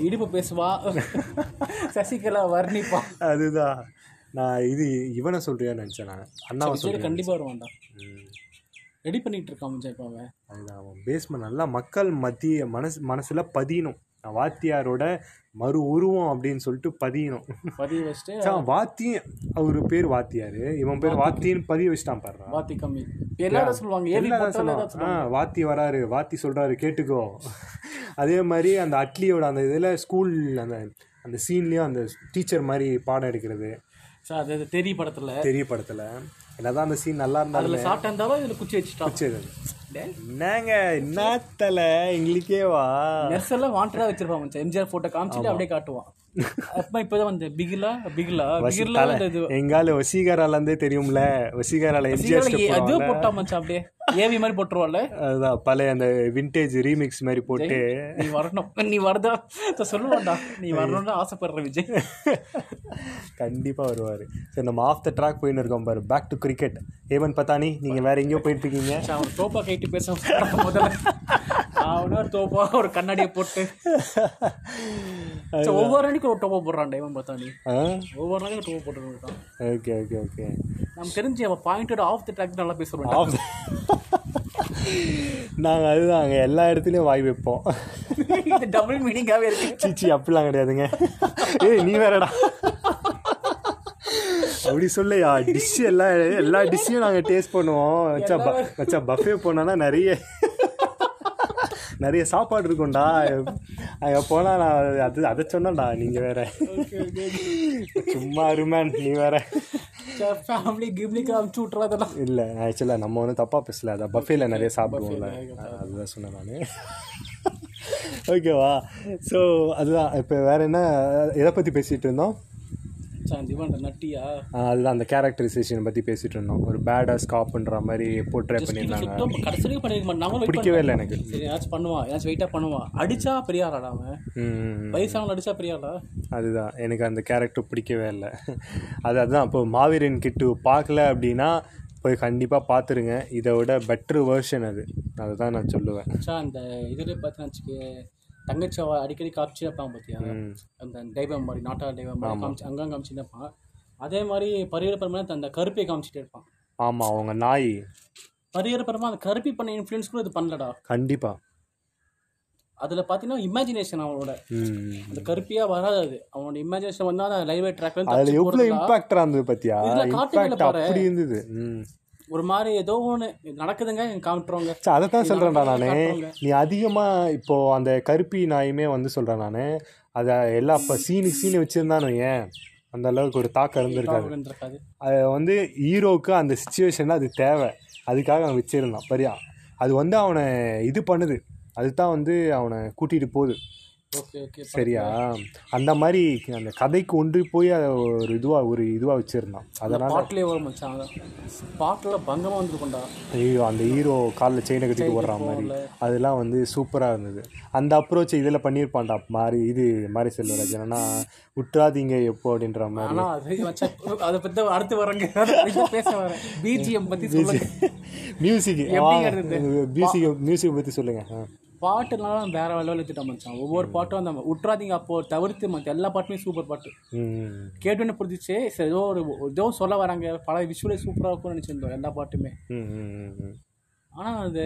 இடுப்பு பேசுவா. சசிகலா வர்ணிப்பா. அதுதான். நான் இது இவனை சொல்றியான்னு நினச்சேன் நான். அண்ணாவை சொல்றேன் கண்டிப்பா வருவான்டா. ரெடி பண்ணிட்டு இருக்கான் இப்ப அவன் அதுதான் அவன் பேஸ்மெண்ட் நல்லா மக்கள் மத்திய மனசு மனசுல பதியணும். வாத்தியாரோட மறு உருவம் அப்படின்னு சொல்லிட்டு பதியணும். பதிவு வச்சுட்டு வாத்தியம் அவரு பேர் வாத்தியாரு. இவன் பேர் வாத்தின்னு பதிய வச்சுட்டான் பாரு வாத்தி கம்மி. எல்லாரும் சொல்லுவாங்க. ஆ வாத்தி வராரு வாத்தி சொல்றாரு கேட்டுக்கோ. அதே மாதிரி அந்த அட்லியோட அந்த இதில் ஸ்கூல் அந்த அந்த சீன்லேயும் அந்த டீச்சர் மாதிரி பாடம் எடுக்கிறது. சார் அது தெரிய படத்துல தெரிய படத்தில் என்னதான் அந்த சீன் நல்லா இருந்தாலும் அதுல சாப்பிட்டா இருந்தாலும் இதுல குச்சி வச்சுட்டான். சரி என்னங்க என்னத்தல எங்களுக்கே வா. நெர்ஸ் எல்லாம் வாண்டடா வச்சிருப்பான் மச்சான். எம்ஜிஆர் போட்டோ காமிச்சிட்டு அப்படியே காட்டுவான். அப்ப இப்பதான் வந்து பிகிலா பிகிலா பிகிலா எங்கால வசீகரால இருந்தே தெரியும்ல? வசீகரால எம்ஜிஆர் அதுவும் போட்டான் மச்சான் அப்படியே. ஏவி மாதிரி போட்டுருவாள்ல அதுதான் பழைய அந்த விண்டேஜ் ரீமிக்ஸ் மாதிரி போட்டு. நீ வரணும். நீ வரதா? இத சொல்லுவான்டா நீ வரணும்னு ஆசைப்படுற விஜய். கண்டிப்பா வருவாரு. சரி நம்ம ஆஃப் த ட்ராக் போயின்னு இருக்கோம் பாரு. பேக் டு கிரிக்கெட் ஏவன் பத்தானி நீங்க வேற எங்கேயோ போயிட்டு இருக்கீங்க. அவன் தோப்பா கைட்டு பேச முதல்ல அவனே ஒரு தோப்பா ஒரு கண்ணாடியை போட்டு. ஒவ்வொரு அன்னைக்கு ஒரு டோப்பா போடுறான் இவன் பார்த்தா நீ. ஒவ்வொரு நாளைக்கும் ஒரு டோப்பா போட்டு ஓகே ஓகே ஓகே. நமக்கு தெரிஞ்சு அவன் பாயிண்டட் ஆஃப் த ட்ராக் நல்லா பேசுறோம் ஆஃப் நாங்கள் அதுதான் அங்கே எல்லா இடத்துலையும் வாய் வைப்போம். இது டபுள் மீனிங்காவே இருக்கு. சீச்சி அப்படிலாம் கிடையாதுங்க. ஏய் நீ வேறடா. அப்படி சொல்லையா? டிஷ் எல்லா எல்லா டிஷ்ஷையும் நாங்கள் டேஸ்ட் பண்ணுவோம். வச்சா வச்சா பஃபே போனோன்னா நிறைய நிறைய சாப்பாடு இருக்கும்டா. அங்கே போனால் நான் அது அதை சொன்னேன்டா நீங்கள் வேற. சும்மா அருமேன் நீ வேற. ஃபேமிலி கிம்லிக்கு அமுச்சு விட்றதெல்லாம் இல்லை ஆக்சுவலாக நம்ம ஒன்றும் தப்பாக பேசல. அதான் பஃபேல நிறைய சாப்பிடுவோம்ல. அதுதான் சொன்னேன் நான். ஓகேவா ஸோ அதுதான். இப்போ வேற என்ன எதை பற்றி பேசிகிட்டு இருந்தோம் சார் இவன் நட்டியா ஆ, அதுதான் அந்த கேரக்டரைசேஷன் பற்றி பேசிகிட்டு இருந்தோம். ஒரு பேடாஸ் காப்புன்ற மாதிரி போர்ட்ரே பண்ணியிருந்தாங்க. பிடிக்கவே இல்லை எனக்கு. சரி ஏதாச்சும் பண்ணுவான் ஏதாச்சும் வெயிட்டாக பண்ணுவான் அடிச்சா பெரிய ஆளாடா அவன். வயசானவன் அடிச்சா பெரிய ஆளா அதுதான். எனக்கு அந்த கேரக்டர் பிடிக்கவே இல்லை. அது அதுதான். இப்போ மாவீரன் கிட்டு பார்க்கல அப்படின்னா போய் கண்டிப்பாக பார்த்துருங்க. இதை விட பெட்ரு வேர்ஷன் அது. அதுதான் நான் சொல்லுவேன். அந்த இதில் பார்த்தீங்கன்னா தங்கச்சி அவ அடிக்கடி காமிச்சு வைப்பான் பார்த்தியா. அந்த தெய்வம் மாதிரி நாட்டா தெய்வம் மாதிரி காமிச்சு அங்கங்க காமிச்சுட்டு இருப்பான் அதே மாதிரி பரியர பெருமாள் அந்த கருப்பை காமிச்சிட்டே இருப்பான். ஆமாம் அவங்க நாய். பரியர பெருமா அந்த கருப்பி பண்ண இன்ஃப்ளூயன்ஸ் கூட இது பண்ணலடா. கண்டிப்பாக அதில் பார்த்தீங்கன்னா இமேஜினேஷன் அவனோட. அந்த கருப்பியாக வராது அது. அவனோட இமேஜினேஷன் வந்து அந்த லைவே ட்ராக்ல அதில் எவ்வளோ இம்பாக்டா இருந்தது பார்த்தியா இம்பாக்ட். அப்படி இருந்தது. ஒரு மாதிரி ஏதோ ஒன்று நடக்குதுங்க காமிட்டுருவாங்க சரி அதை தான் சொல்கிறேன்டா நான். நீ அதிகமாக இப்போது அந்த கருப்பி நாயுமே வந்து சொல்கிறேன் நான். அதை எல்லா இப்போ சீனுக்கு சீனு வச்சுருந்தானு ஏன் அந்த அளவுக்கு ஒரு தாக்கம் இருந்திருக்காது. அது வந்து ஹீரோவுக்கு அந்த சுச்சுவேஷனில் அது தேவை. அதுக்காக அவன் வச்சிருந்தான் சரியா? அது வந்து அவனை இது பண்ணுது. அதுதான் வந்து அவனை கூட்டிகிட்டு போகுது. சரியா? அந்த மாதிரி அந்த கதைக்கு ஒன்றி போய் அதை ஒரு இதுவாக ஒரு இதுவாக வச்சுருந்தான். அதனால் பாட்டிலே மச்சான். பாட்டில் பங்கமாக வந்துருக்கோண்டா ஐயோ அந்த ஹீரோ காலில் செயினை கட்டிட்டு ஓடுற மாதிரி. அதெல்லாம் வந்து சூப்பராக இருந்தது. அந்த அப்ரோச் இதில் பண்ணியிருப்பான்டா மாறி இது மாரி செல்வராஜ். என்னன்னா விட்டுறாதீங்க எப்போ? அப்படின்ற மாதிரி. அது பற்றி அடுத்து வரேங்க. பேச வரேன். பிஜிஎம் பற்றி சொல்லுங்க. மியூசிக்? மியூசிக் மியூசிக் பற்றி சொல்லுங்கள் பாட்டுனாலும் வேற லெவலில் வச்சுட்டா மச்சான். ஒவ்வொரு பாட்டும் அந்த விட்றாதீங்க அப்போ தவிர்த்து மச்சான் எல்லா பாட்டுமே சூப்பர் பாட்டு. ம் கேட்டோன்னு புரிஞ்சிச்சு. சரி ஏதோ ஒரு ஏதோ சொல்ல வராங்க. பல விஷுவலே சூப்பராக இருக்கும்னு நினச்சிருந்தோம் எல்லா பாட்டுமே. ஆனால் அது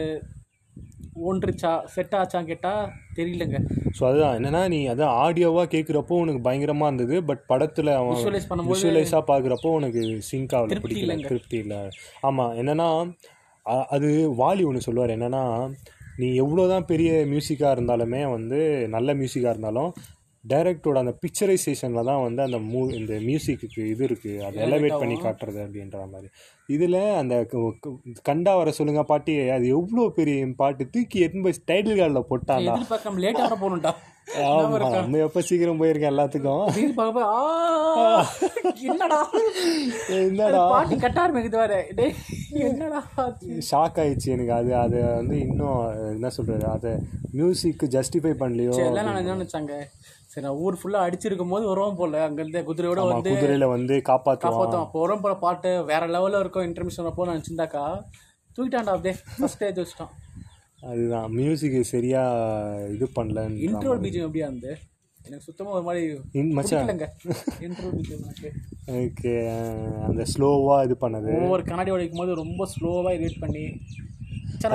ஒன்றுச்சா செட் ஆச்சான்னு கேட்டால் தெரியலங்க. ஸோ அதுதான். என்னன்னா நீ அதான் ஆடியோவாக கேட்குறப்போ உனக்கு பயங்கரமாக இருந்தது. பட் படத்தில் அவன் விஷுவலைஸ் பண்ணும்போது விஷுவலைஸாக பார்க்குறப்போ உனக்கு சிங்க் ஆகல. பிடிக்கல. திருப்தி இல்லை. ஆமாம் என்னன்னா அது வாலி ஒன்று சொல்லுவார். என்னன்னா நீ எவ்வளோ தான் பெரிய மியூசிக்காக இருந்தாலுமே வந்து நல்ல மியூசிக்காக இருந்தாலும் டைரக்டரோட அந்த பிக்சரைசேஷனில் தான் வந்து அந்த மூ இந்த மியூசிக்கு இது இருக்குது அதை எலவேட் பண்ணி காட்டுறது அப்படின்ற மாதிரி. இதில் அந்த கண்டா வர சொல்லுங்க பாட்டி அது எவ்வளோ பெரிய பாட்டு? தூக்கி எடுத்து போய் டைட்டில் கார்டில் போட்டான்டா எதிர்பார்க்காம லேட்டாக போகணும்டா. ஆமா நம்ம எப்போ சீக்கிரம் போயிருக்கேன் எல்லாத்துக்கும்? என்னடா? என்னடா? பாட்டு கட்ட ஆரம்பிக்குது வேற டேய் என்னடா? ஷாக் ஆயிடுச்சு எனக்கு. அது அதை வந்து இன்னும் என்ன சொல்றது அதை மியூசிக்கு ஜஸ்டிஃபை பண்ணலையோ? எல்லாம் நான் என்ன நினச்சாங்க சரி நான் ஊர் ஃபுல்லாக அடிச்சிருக்கும் போது வருவோம் போல. அங்கேருந்து குதிரையோட வந்து குதிரையில வந்து காப்பாற்றுவான் காப்பாற்றும் அப்போ வரும் போல பாட்டு. வேற லெவலில் இருக்கும். இன்டர்மிஷன் அப்போ நான் நினச்சிருந்தாக்கா தூக்கிட்டான்டா அப்படியே ஃபர்ஸ்ட் ஸ்டேஜ் வச்சுட்டான். அதுதான் மியூசிக் சரியா இது பண்ணலன்னு இன்ட்ரோல் பீஜம் எப்படியா இருந்து எனக்கு சுத்தமாக ஒரு மாதிரி இன் மச்சான். பிடிக்கலங்க. இன்ட்ரோல் பீஜம் எனக்கு. அந்த ஸ்லோவா இது பண்ணது. ஒவ்வொரு கண்ணாடி உடைக்கும் போது ரொம்ப ஸ்லோவாக எடிட் பண்ணி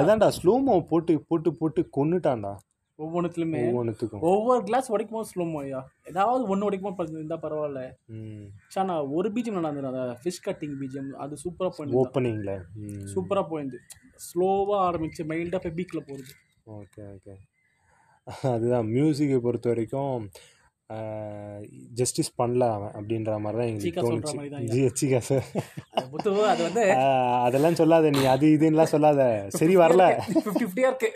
அதான்டா ஸ்லோமோ போட்டு போட்டு போட்டு கொன்னுட்டான்டா. ஒவ்வொன்றுத்துலையுமே ஒவ்வொன்றுத்துக்கும் ஒவ்வொரு கிளாஸ் உடைக்கும் போது ஸ்லோ மோயா ஏதாவது ஒன்று உடைக்கும் போது இருந்தால் பரவாயில்ல. சானா ஒரு பீஜம் நல்லா அந்த ஃபிஷ் கட்டிங் பீஜம் அது சூப்பராக போயிருந்து ஓப்பனிங்கில் சூப்பராக போயிருந்து. ஸ்லோவாக ஆரம்பிச்சு மைல்டாக போய் பீக்கில் போகுது ஓகே ஓகே அதுதான். மியூசிக்கை பொறுத்த வரைக்கும் ஜஸ்டிஸ் பண்ணல அவன் அப்படின்ற மாதிரி தான் எங்களுக்கு தோணுச்சு. ஜி சீக்கா சார் அது வந்து அதெல்லாம் சொல்லாத நீ அது இதுன்னெலாம் சொல்லாத. சரி வரல. ஃபிஃப்டி ஃபிஃப்டியாக இருக்கு.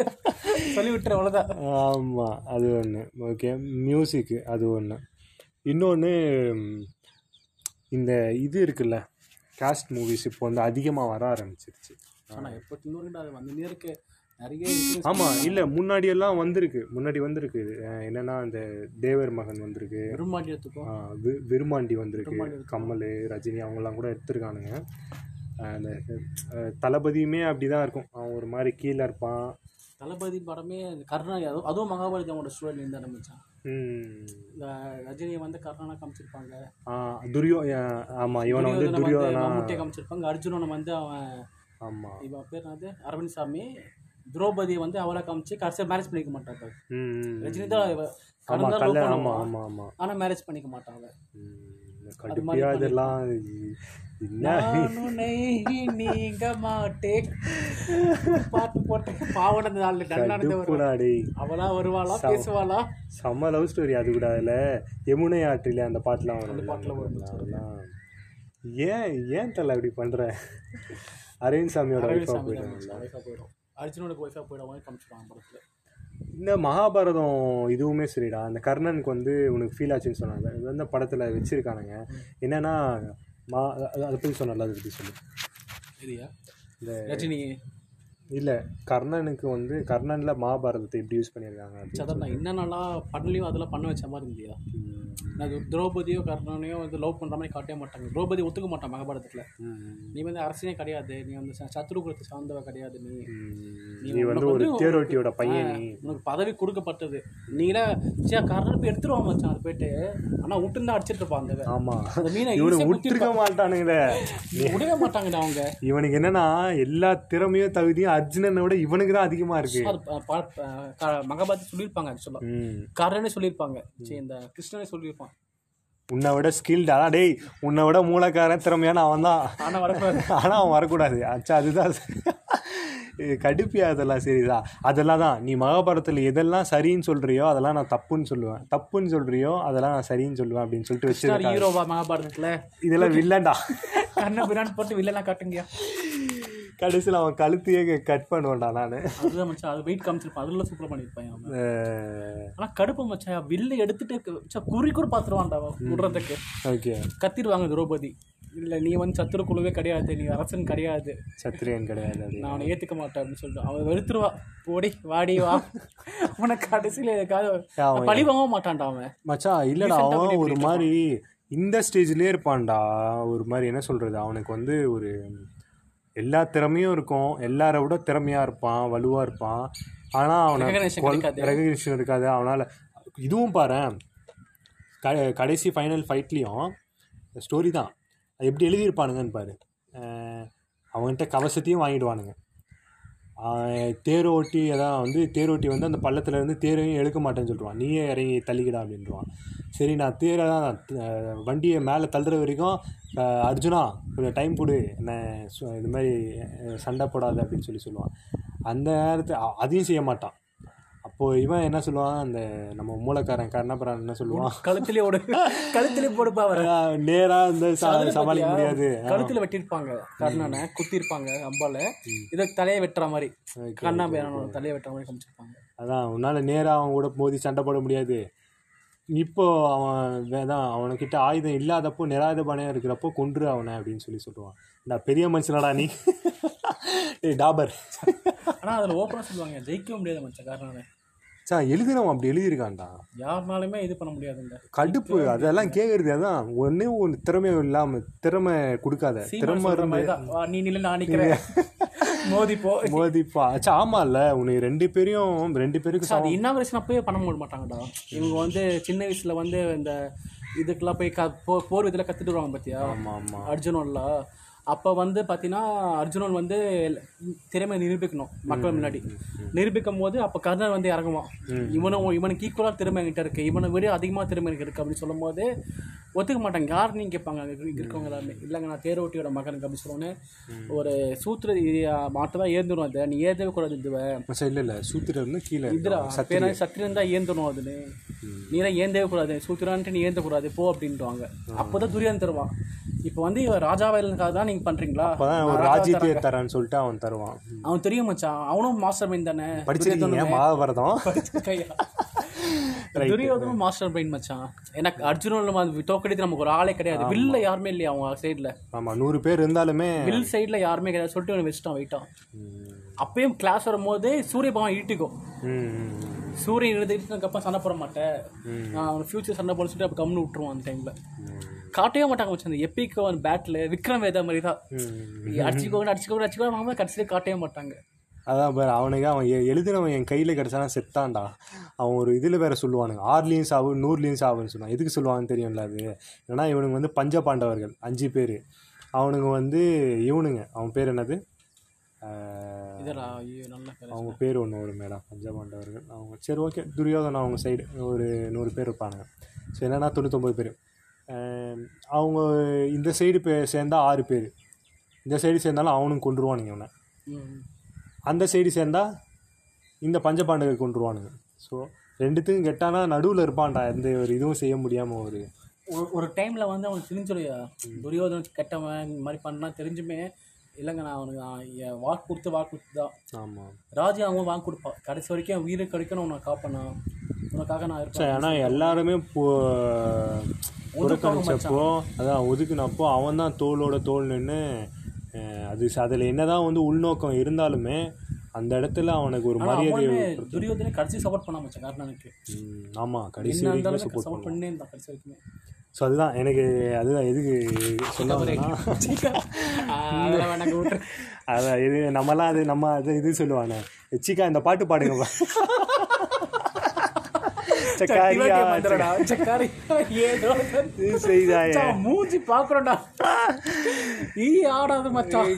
சொல்லி விட்டுரு அவ்வளோதான் ஆமாம் அது ஒன்று ஓகே மியூசிக்கு அது ஒன்று இன்னொன்று இந்த இது இருக்குல்ல காஸ்ட் மூவிஸ் இப்போ வந்து அதிகமாக வர ஆரம்பிச்சிருச்சு. ஆனால் எப்போ இன்னொரு அது வந்துனே இருக்கு. ஆமாம் இல்லை முன்னாடியெல்லாம் வந்திருக்கு. முன்னாடி வந்திருக்கு. என்னன்னா இந்த தேவர் மகன் வந்திருக்கு. விருமாண்டி வந்திருக்கு. கமல் ரஜினி அவங்கெல்லாம் கூட எடுத்திருக்கானுங்க. அந்த தளபதியுமே அப்படி தான் இருக்கும். அவன் ஒரு மாதிரி கீழே இருப்பான். தளபதி படமே அந்த கர்ணா அதுவும் அதுவும் மகாபாரதமோட ஸ்டோரியில் இருந்து ஆரம்பிச்சான். இந்த ரஜினியை வந்து கர்ணனா காமிச்சிருப்பாங்க. துரியோ ஆமா இவனை வந்து துரியோதனை. வந்து காமிச்சிருப்பாங்க. அர்ஜுனனை வந்து அவன் ஆமா. இவன் பேர் என்னது? அரவிந்த் சாமி. திரௌபதியை வந்து அவளை காமிச்சு கடைசியாக மேரேஜ் பண்ணிக்க மாட்டாங்க. ரஜினி தான் இவ- ஆமா கடன் தான் love கல்ல ஆமா பண்ணுவான். ஆமா ஆமா. ஆனா மேரேஜ் பண்ணிக்க மாட்டாங்க இதெல்லாம் நீங்க மாட்டேன். பாட்டு போட்டு பாவன அந்த நாள் டேய் அவளா வருவாளா பேசுவாளா? செம்ம லவ் ஸ்டோரி அது கூட அதில். யமுனை ஆற்றில அந்த பாட்டுலாம் வரும் பாட்டுல வரும். ஏன் ஏன் தலை அப்படி பண்ற? அரவிந்த் சாமியோட போயிடும். அர்ஜுனோட ஒய்ஃபா போயிடும் காமிச்சிருவாங்க படத்துல. இந்த மகாபாரதம் இதுவுமே சரிடா. அந்த கர்ணனுக்கு வந்து உனக்கு ஃபீல் ஆச்சுன்னு சொன்னாங்க. இது வந்து படத்தில் வச்சிருக்கானுங்க. என்னன்னா மா அதை பற்றி சொன்னல அதை பற்றி சொல்லு. இல்லையா இந்த ரஜினி. இல்லை கர்ணனுக்கு வந்து கர்ணனில் மகாபாரதத்தை எப்படி யூஸ் பண்ணியிருக்காங்க சதன் என்னென்னலாம் பண்ணலையும் அதெல்லாம் பண்ண வச்ச மாதிரி இருந்தியா? இது திரௌபதியோ கர்ணனையோ வந்து லவ் பண்ணுற மாதிரி காட்டவே மாட்டாங்க. திரௌபதி ஒத்துக்க மாட்டான் மகாபாரதத்தில். நீ வந்து அரசனே கிடையாது. நீ வந்து ச- சத்ருகுலத்தை சார்ந்தவ கிடையாது நீ. நீ வந்து ஒரு தேரோட்டியோட பையன் உனக்கு பதவி கொடுக்கப்பட்டது. நீல சே கர்ணன் போய் எடுத்துருவான் மச்சான் அது போயிட்டு. ஆனால் விட்டுருந்தா அடிச்சிட்டு இருப்பான் அந்த மீனை இவனை விட்டுருக்க மாட்டானுங்களே விடவே மாட்டாங்கடா அவங்க. இவனுக்கு என்னன்னா எல்லா திறமையும் தகுதியும் அர்ஜுனனை விட இவனுக்கு தான் அதிகமா இருக்கு. மகாபாரதத்தில் சொல்லியிருப்பாங்க ஆக்சுவலாக. கர்ணனே சொல்லியிருப்பாங்க. சரி இந்த கிருஷ்ணனே சொல்லியிருப்பான். உன்னை விட ஸ்கில்டா டேய் உன்னை விட மூலக்காரன் திறமையான அவன் தான் ஆனால் வரக்கூடாது. ஆனா அவன் வரக்கூடாது. அச்சா அதுதான். கடுப்பியா அதெல்லாம் சரிதா அதெல்லாம் தான். நீ மகாபாரதத்தில் எதெல்லாம் சரின்னு சொல்றியோ அதெல்லாம் நான் தப்புன்னு சொல்லுவேன். தப்புன்னு சொல்றியோ அதெல்லாம் நான் சரின்னு சொல்லுவேன் அப்படின்னு சொல்லிட்டு வச்சிருக்கேன் ஹீரோவா மகாபாரதத்துல? இதெல்லாம் வில்லன்டா கண்ணை பிரான் போட்டு வில்லலாம் காட்டுங்கயா கடைசியில் அவன் கழுத்தையே கட் பண்ணுவேன்டா நான். அதுதான் மச்சான் அது வெயிட் காமிச்சிருப்பான். அதுல சூப்பர் பண்ணிருப்பான் அவன். ஆனா கடுப்பு மச்சான் வில்ல எடுத்துட்டு மச்சான் குறி கூட பாத்துருவான்டா அவன் விடுறதுக்கு. ஓகே. கத்திடுவாங்க திரௌபதி. இல்ல நீ வந்து சத்துரு குழுவே கிடையாது நீ அரசன் கிடையாது. சத்திரியன் கிடையாது நான் அவனை ஏத்துக்க மாட்டேன் அப்படின்னு சொல்லிட்டு அவன் வெறுத்துருவா. ஓடி வாடி வா. உனக்கு கடைசியில எதுக்காக பழி வாங்க மாட்டான்டா அவன். மச்சான் இல்லடா அவன் ஒரு மாதிரி இந்த ஸ்டேஜ்லயே இருப்பான்டா. ஒரு மாதிரி என்ன சொல்றது? அவனுக்கு வந்து ஒரு எல்லா திறமையும் இருக்கும். எல்லாரை விட திறமையா இருப்பான் வலுவா இருப்பான். ஆனா அவனை. ரெகக்னிஷன் இருக்காது. அவனால இதுவும் பாரேன் க கடைசி ஃபைனல் ஃபைட்லேயும் ஸ்டோரி தான். அது எப்படி எழுதியிருப்பானுங்கன்னு பாரு. அவன்கிட்ட கவசத்தையும் வாங்கிடுவானுங்க. தேர் ஓட்டி அதான் வந்து தேர் ஓட்டி வந்து அந்த பள்ளத்துல இருந்து தேரையும் எடுக்க மாட்டேன்னு சொல்லிடுவான். நீயே இறங்கி தள்ளிக்கிடா அப்படின்றான் சரி நான் தேரை தான் வண்டியை மேலே தள்ளுற வரைக்கும் அர்ஜுனா கொஞ்சம் டைம் கொடு என்ன இது மாதிரி சண்டை போடாத அப்படின்னு சொல்லி சொல்லுவான். அந்த நேரத்தை அதையும் செய்ய மாட்டான். அப்போது இவன் என்ன சொல்லுவான்? அந்த நம்ம மூலக்காரன் கர்ணபுரான் என்ன சொல்லுவான்? கழுத்திலே ஓடு. கழுத்திலே போடுப்பா அவரை. நேராக இந்த சமாளிக்க? முடியாது. கழுத்துல வெட்டியிருப்பாங்க. கர்ணனை குத்திருப்பாங்க அம்பால இதை தலையை வெட்டுற மாதிரி. கண்ணா பேரனோட தலையை வெட்டுற மாதிரி காமிச்சிருப்பாங்க. அதான் உன்னால் நேராக அவன் கூட மோதி சண்டை போட முடியாது. இப்போ அவன் வேதான் அவனுக்கிட்ட ஆயுதம் இல்லாதப்போ நிராயுதபானையாக இருக்கிறப்போ கொன்று அவனை அப்படின்னு சொல்லி சொல்லுவான். நான் பெரிய மனுஷனடா நீ. ஏய் டாபர். ஆனா அதுல ஓப்பனா சொல்லுவாங்க ஜெயிக்க முடியாது மச்சான். கர்ணனை சா எழுதினவன் அப்படி எழுதியிருக்கான்டா. யாருனாலுமே இது பண்ண முடியாதுங்க. கடுப்பு அதெல்லாம் கேட்கறது அதான். ஒன்னே ஒன்று திறமை இல்லாமல் திறமை கொடுக்காத. திறமை நீ நில்லு நான் நிக்கிறேன். மோதி போ மோதிப்பா. அச்சா ஆமாம்ல உனக்கு ரெண்டு பேரையும் ரெண்டு பேருக்கு அது இன்னாகரேஷன் அப்பவே பண்ண முடிய மாட்டாங்கடா. இவங்க வந்து சின்ன வயசுல வந்து இந்த இதுக்கெல்லாம் போய் க போ- போர் இதில் கற்றுட்டு வருவாங்க பார்த்தியா ஆமாம் ஆமாம் அர்ஜுனன்லாம் அப்போ வந்து பார்த்தீங்கன்னா அர்ஜுனன் வந்து திறமை நிரூபிக்கணும் மக்கள் முன்னாடி. நிரூபிக்கும் போது அப்போ கர்ணன் வந்து இறங்குவான். இவனும் இவனுக்கு ஈக்குவலாக திறமை என்கிட்ட இருக்கு. இவனை விட அதிகமாக திறமை எனக்கு இருக்கு அப்படின்னு சொல்லும் போது ஒத்துக்க மாட்டாங்க. யார் நீங்கள் கேட்பாங்க? இருக்கவங்க எல்லாருமே. இல்லைங்க நான் தேரோட்டியோட மகனுக்கு அப்படின்னு சொன்னோன்னே ஒரு சூத்திர மாட்டு தான் ஏந்துடும் அதை. நீ ஏதவே கூடாது இதுவை இல்லை இல்லை. சூத்திரம்னு கீழே இருக்கான். பேர சத்திரன் தான் ஏந்தணும் அதுன்னு. நீ தான் ஏந்தவே கூடாது. சூத்திரான்ட்டு நீ ஏந்தக்கூடாது. போ அப்படின்றாங்க அப்போதான் துரியான் தருவான். இப்போ வந்து இவன் ராஜாவாயிலுக்காக தான் நீங்க பண்றீங்களா? ஒரு ராஜ்யத்தையே தரேன்னு சொல்லிட்டு அவன் தருவான். அவன் தெரியும் மச்சான். அவனும் மாஸ்டர் மைண்ட் தானே? படிச்சிருக்கீங்க மகாபாரதம் கையா துரியோதனும் மாஸ்டர் மைண்ட் மச்சான். எனக்கு அர்ஜுனன் தோக்கடித்து நமக்கு ஒரு ஆளே கிடையாது. வில்ல யாருமே இல்லையா அவங்க சைடுல ஆமா நூறு பேர் இருந்தாலுமே வில் சைடுல யாருமே கிடையாது. சொல்லிட்டு அவனை வச்சுட்டான் வெயிட்டான் அப்பயும் கிளாஸ் வரும்போது சூரிய பகவான் ஈட்டிக்கும். சூரியன் எழுதுக்கு சண்டை போட மாட்டேன். நான் அவன் ஃபியூச்சர் சண்டை போட சொல்லிட்டு அப்போ கம்னு விட்டுருவான் அந்த டைம்ல காட்டவே மாட்டாங்க மச்சான். அந்த எப்பிக் அவன் பேட்டில் விக்ரம் வேதா மாதிரி தான். அடிச்சுக்கோங்க அடிச்சுக்கோங்க அடிச்சுக்கோங்க கடைசியில காட்டவே மாட்டாங்க. அதான் பாரு அவனுக்கு அவன் எழுதினவன் என் கையில் கிடச்சானா செத்தான்டா. அவன் ஒரு இதில் வேற சொல்லுவானுங்க. ஆறுலேயும் சாவு நூறுலேயும் சாவுன்னு சொல்லுவான். எதுக்கு சொல்லுவான்னு தெரியும்ல அது? ஏன்னா இவனுங்க வந்து பஞ்ச பாண்டவர்கள் அஞ்சு பேர். அவனுங்க வந்து இவனுங்க. அவன் பேர் என்னது? அவங்க பேர் ஒன்று ஒரு மேடம் பஞ்ச பாண்டவர்கள். அவங்க சரி ஓகே. துரியோதனா அவங்க சைடு ஒரு நூறு பேர் இருப்பானுங்க. ஸோ என்னன்னா தொண்ணூத்தொம்பது பேர். அவங்க இந்த சைடு பே சேர்ந்தா ஆறு பேர். இந்த சைடு சேர்ந்தாலும் அவனுங்க கொண்டுருவானுங்க இவனை. அந்த சைடு சேர்ந்தா இந்த பஞ்சபாண்டகர் கொண்டுருவானுங்க ஸோ ரெண்டுத்துக்கும் கெட்டானா நடுவில் இருப்பான்டா எந்த ஒரு இதுவும் செய்ய முடியாமல் ஒரு ஒரு- டைம்ல வந்து அவனுக்கு தெரிஞ்சுலையா துரியோதன கெட்டவன் இந்த மாதிரி பண்ணா தெரிஞ்சுமே இல்லைங்க நான் அவனுக்கு நான் வாக்கு கொடுத்து வாக்கு கொடுத்து தான். ஆமாம் ராஜா அவன் வாக்கு கொடுப்பான் கடைசி வரைக்கும் உயிரை கிடைக்கணும் உன்னை காப்பேனா உனக்காக நான் இருப்பேன். ஆனால் எல்லாருமே புறக்கணிச்சப்போ அதான் ஒதுக்குனப்போ அவன் தான் தோளோட தோல் நின்று அது அதில் என்னதான் வந்து உள்நோக்கம் இருந்தாலுமே அந்த இடத்துல அவனுக்கு ஒரு மரியாதை துரியோதனை கடைசி சப்போர்ட் பண்ண மச்சான் கர்ணனுக்கு. ம், ஆமா கடைசி சப்போர்ட் சப்போர்ட் பண்ணே இருந்தான் கடைசி வரைக்குமே. ஸோ அதுதான் எனக்கு அதுதான் எதுக்கு விட்டுரு. அதான் இது நம்மலாம் அது நம்ம அது இது சொல்லுவானே. சிக்கா இந்த பாட்டு பாடுங்க. சக்காரியா வந்துடும்டா. சக்காரி ஏதோ செய்தாய மச்சான், மூஞ்சி பாக்குறோம்டா. ஈ ஆடாது மச்சான்.